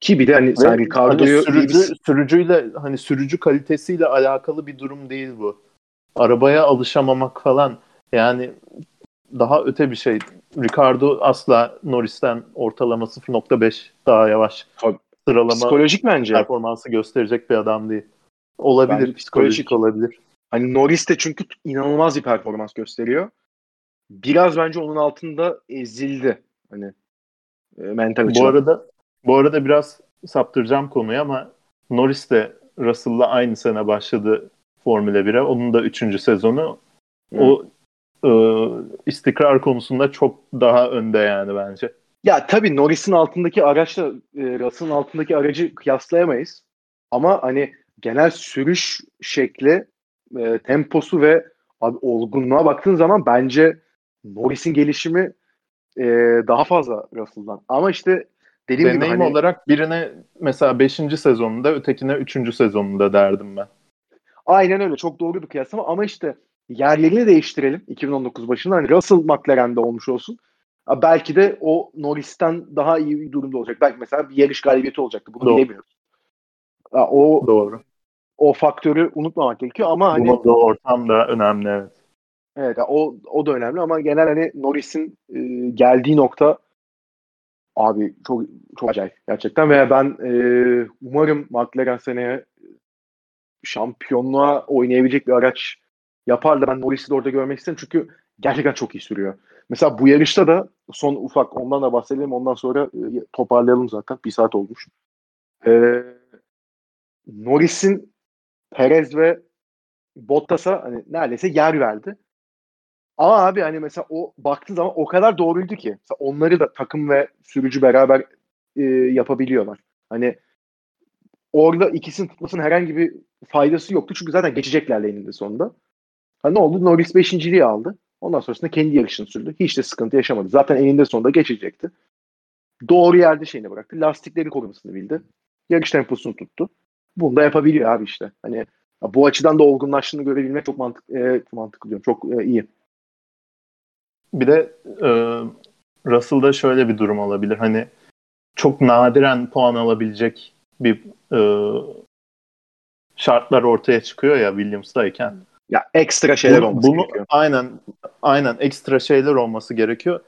ki bir de hani sen Ricardo'yu hani sürücü, sürücüyle hani sürücü kalitesiyle alakalı bir durum değil bu. Arabaya alışamamak falan yani daha öte bir şey. Ricardo asla Norris'ten ortalama 0.5 daha yavaş Tabii. sıralama psikolojik bence. performansı gösterecek bir adam değil. Olabilir, Bence psikolojik psikolojik. olabilir. Hani Norris de çünkü inanılmaz bir performans gösteriyor. Biraz bence onun altında ezildi. Hani e, mental Bu açıdan. arada bu arada biraz saptıracağım konuyu ama Norris de Russell'la aynı sene başladı Formula 1'e. Onun da 3. sezonu. Hı. O e, istikrar konusunda çok daha önde yani bence. Ya tabii Norris'in altındaki araçla e, Russell'ın altındaki aracı kıyaslayamayız. Ama hani genel sürüş şekli, e, temposu ve abi olgunluğa baktığın zaman bence Norris'in gelişimi e, daha fazla Russell'dan. Ama işte dediğim gibi Deneyim hani olarak birine mesela 5. sezonunda ötekine 3. sezonunda derdim ben. Aynen öyle. Çok doğru bir kıyaslama ama işte yerlerini değiştirelim 2019 başında. Hani Russell McLaren'de olmuş olsun. Belki de o Norris'ten daha iyi bir durumda olacak. Belki mesela bir yarış galibiyeti olacaktı. Bunu Doğru. bilemiyoruz. O Doğru. o faktörü unutmamak gerekiyor ama hani Bulunduğu ortam da önemli evet. Evet o o da önemli ama genel hani Norris'in e, geldiği nokta abi çok çok acayip gerçekten ve ben e, umarım McLaren seneye şampiyonluğa oynayabilecek bir araç yapar da ben Norris'i de orada görmek isterim çünkü gerçekten çok iyi sürüyor. Mesela bu yarışta da son ufak ondan da bahsedelim ondan sonra e, toparlayalım zaten. Bir saat olmuş. Ee, Norris'in Perez ve Bottas'a hani neredeyse yer verdi. Ama abi hani mesela o baktığı zaman o kadar doğruydu ki. Mesela onları da takım ve sürücü beraber e, yapabiliyorlar. Hani orada ikisinin tutmasının herhangi bir faydası yoktu. Çünkü zaten geçeceklerle eninde sonunda. Ha ne oldu? Norris 5.liği aldı. Ondan sonrasında kendi yarışını sürdü. Hiç de sıkıntı yaşamadı. Zaten eninde sonunda geçecekti. Doğru yerde şeyini bıraktı. Lastikleri korumasını bildi. Yarış temposunu tuttu. Bunu da yapabiliyor abi işte. Hani bu açıdan da olgunlaştığını görebilmek çok mantık, e, mantıklı diyorum. Çok e, iyi. Bir de e, Russell'da şöyle bir durum olabilir. Hani çok nadiren puan alabilecek bir e, şartlar ortaya çıkıyor ya Williams'dayken. Ya ekstra şeyler bunu, olması bunu, gerekiyor. Aynen, aynen ekstra şeyler olması gerekiyor.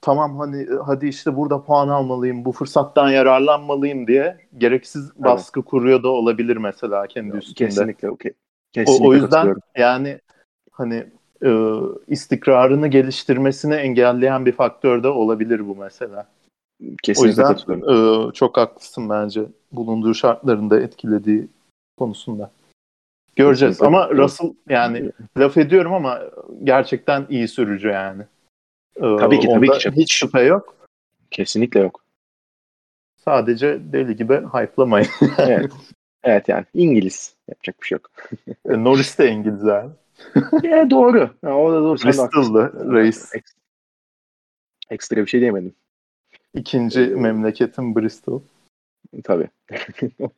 Tamam hani hadi işte burada puan almalıyım, bu fırsattan yararlanmalıyım diye gereksiz baskı evet. kuruyor da olabilir mesela kendi üstünde. Kesinlikle okey. O, o yüzden yani hani e, istikrarını geliştirmesini engelleyen bir faktör de olabilir bu mesela. Kesinlikle o yüzden e, çok haklısın bence bulunduğu şartlarında etkilediği konusunda. Göreceğiz Kesinlikle. ama Russell yani laf ediyorum ama gerçekten iyi sürücü yani. Ee, tabii ki tabii ki. Hiç şüphe yok. Kesinlikle yok. Sadece deli gibi hype'lamayın. evet. evet yani İngiliz. Yapacak bir şey yok. E, Norris de İngiliz abi. Ya, doğru. Ya, o da doğru. Bristol'da reis. Ekstra bir şey diyemedim. İkinci memleketin Bristol. Tabii.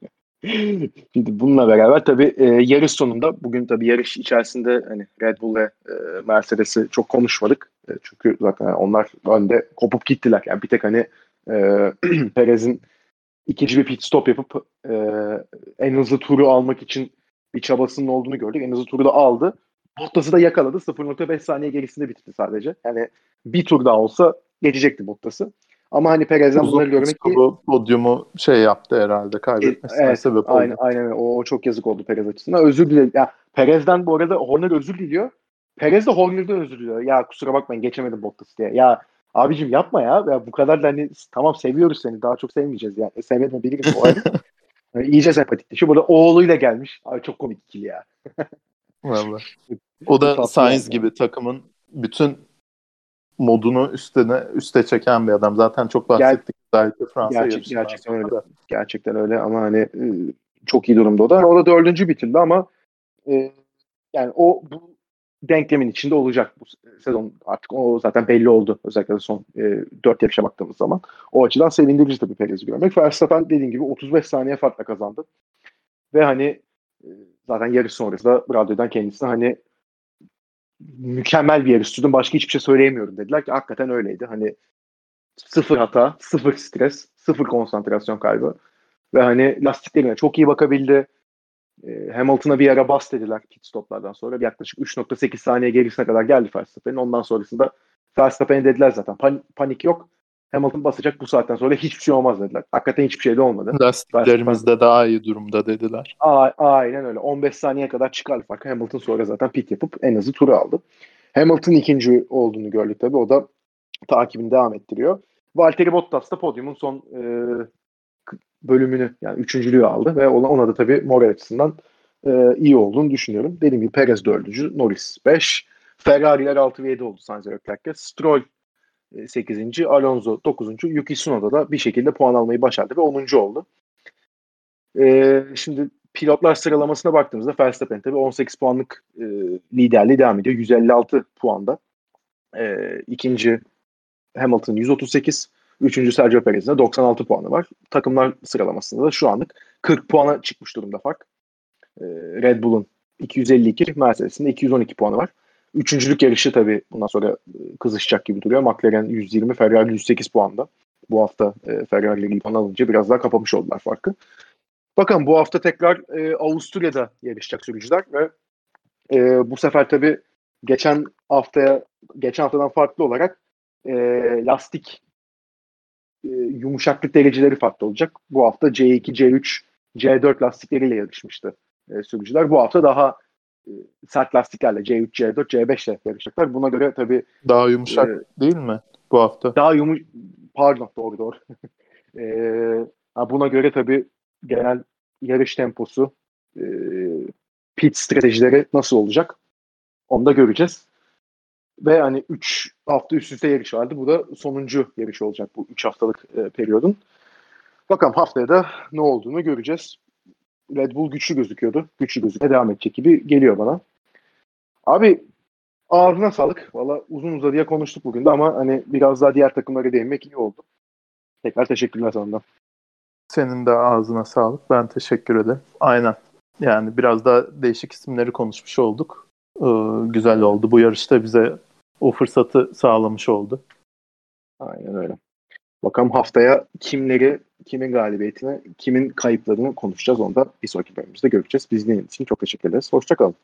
Şimdi bununla beraber tabii e, yarış sonunda bugün tabii yarış içerisinde hani Red Bull ve e, Mercedes'i çok konuşmadık. E, çünkü zaten onlar önde kopup gittiler. Yani bir tek hani e, Perez'in ikinci bir pit stop yapıp e, en hızlı turu almak için bir çabasının olduğunu gördük. En hızlı turu da aldı. Bottas'ı da yakaladı. 0.5 saniye gerisinde bitti sadece. Yani bir tur daha olsa geçecekti Bottas'ı. Ama hani Perez'den bunları görmek ki... Podyumu şey yaptı herhalde kaybetmesine evet, sebep oldu. Aynen, aynen o, o çok yazık oldu Perez açısından. Özür dilerim. Ya, Perez'den bu arada Horner özür diliyor. Perez de Horner'dan özür diliyor. Ya kusura bakmayın geçemedim Bottas diye. Ya abicim yapma ya. ya bu kadar da hani tamam seviyoruz seni daha çok sevmeyeceğiz yani. E, Sevmeyebiliriz bu arada. yani iyice sempatikti. Şu burada oğluyla gelmiş. Abi çok komik ikili ya. Vallahi. O da Sainz yani. gibi takımın bütün modunu üstüne üste çeken bir adam. Zaten çok bahsettik özellikle Fransa Gerçek, Gerçekten öyle. Da. Gerçekten öyle ama hani e, çok iyi durumda o da. O da dördüncü bitirdi ama e, yani o bu denklemin içinde olacak bu sezon artık o zaten belli oldu özellikle son e, 4 yarışa baktığımız zaman. O açıdan sevindirici tabii Perez'i görmek. Verstappen dediğim gibi 35 saniye farkla kazandı. Ve hani e, zaten yarış sonrasında radyodan kendisine hani mükemmel bir yarış sürdüm. Başka hiçbir şey söyleyemiyorum dediler ki hakikaten öyleydi. Hani sıfır hata, sıfır stres, sıfır konsantrasyon kaybı. Ve hani lastiklerine çok iyi bakabildi. E, Hamilton'a bir ara bas dediler pit stoplardan sonra. Yaklaşık 3.8 saniye gerisine kadar geldi Verstappen'in. Ondan sonrasında Verstappen'e dediler zaten. Pan- panik yok. Hamilton basacak bu saatten sonra hiçbir şey olmaz dediler. Hakikaten hiçbir şey de olmadı. Lastiklerimiz de daha iyi durumda dediler. A- aynen öyle. 15 saniye kadar çıkar fark. Hamilton sonra zaten pit yapıp en hızlı turu aldı. Hamilton ikinci olduğunu gördük tabii. O da takibini devam ettiriyor. Valtteri Bottas da podyumun son e, bölümünü yani üçüncülüğü aldı ve ona, ona da tabii moral açısından e, iyi olduğunu düşünüyorum. Dediğim gibi Perez dördüncü, Norris 5, Ferrari'ler 6 ve 7 oldu Sainz Leclerc'te. Stroll 8. Alonso 9. Yuki Tsunoda da bir şekilde puan almayı başardı ve 10. oldu. Ee, şimdi pilotlar sıralamasına baktığımızda Verstappen tabii 18 puanlık e, liderliği devam ediyor. 156 puanda. E, ikinci Hamilton 138. Üçüncü Sergio Perez'in 96 puanı var. Takımlar sıralamasında da şu anlık 40 puana çıkmış durumda fark. E, Red Bull'un 252, Mercedes'in de 212 puanı var. Üçüncülük yarışı tabii bundan sonra e, kızışacak gibi duruyor. McLaren 120, Ferrari 108 puanda. Bu hafta e, Ferrari puan alınca biraz daha kapamış oldular farkı. Bakın bu hafta tekrar e, Avusturya'da yarışacak sürücüler ve e, bu sefer tabii geçen haftaya geçen haftadan farklı olarak e, lastik e, yumuşaklık dereceleri farklı olacak. Bu hafta C2, C3, C4 lastikleriyle yarışmıştı e, sürücüler bu hafta daha sert lastiklerle C3, C4, C5 ile yarışacaklar. Buna göre tabii Daha yumuşak e, değil mi bu hafta? daha yumuş pardon doğru doğru. e, buna göre tabii genel yarış temposu e, pit stratejileri nasıl olacak? Onu da göreceğiz. Ve hani 3 hafta üst üste yarış vardı. Bu da sonuncu yarış olacak bu 3 haftalık e, periyodun. Bakalım haftaya da ne olduğunu göreceğiz. Red Bull güçlü gözüküyordu. Güçlü gözükmeye devam edecek gibi geliyor bana. Abi ağzına sağlık. Valla uzun uzadıya konuştuk bugün de ama hani biraz daha diğer takımlara değinmek iyi oldu. Tekrar teşekkürler sana. Senin de ağzına sağlık. Ben teşekkür ederim. Aynen. Yani biraz daha değişik isimleri konuşmuş olduk. Ee, güzel oldu. Bu yarışta bize o fırsatı sağlamış oldu. Aynen öyle. Bakalım haftaya kimleri, kimin galibiyetini, kimin kayıplarını konuşacağız. Onu da bir sonraki bölümümüzde göreceğiz. Biz için çok teşekkür ederiz. Hoşçakalın.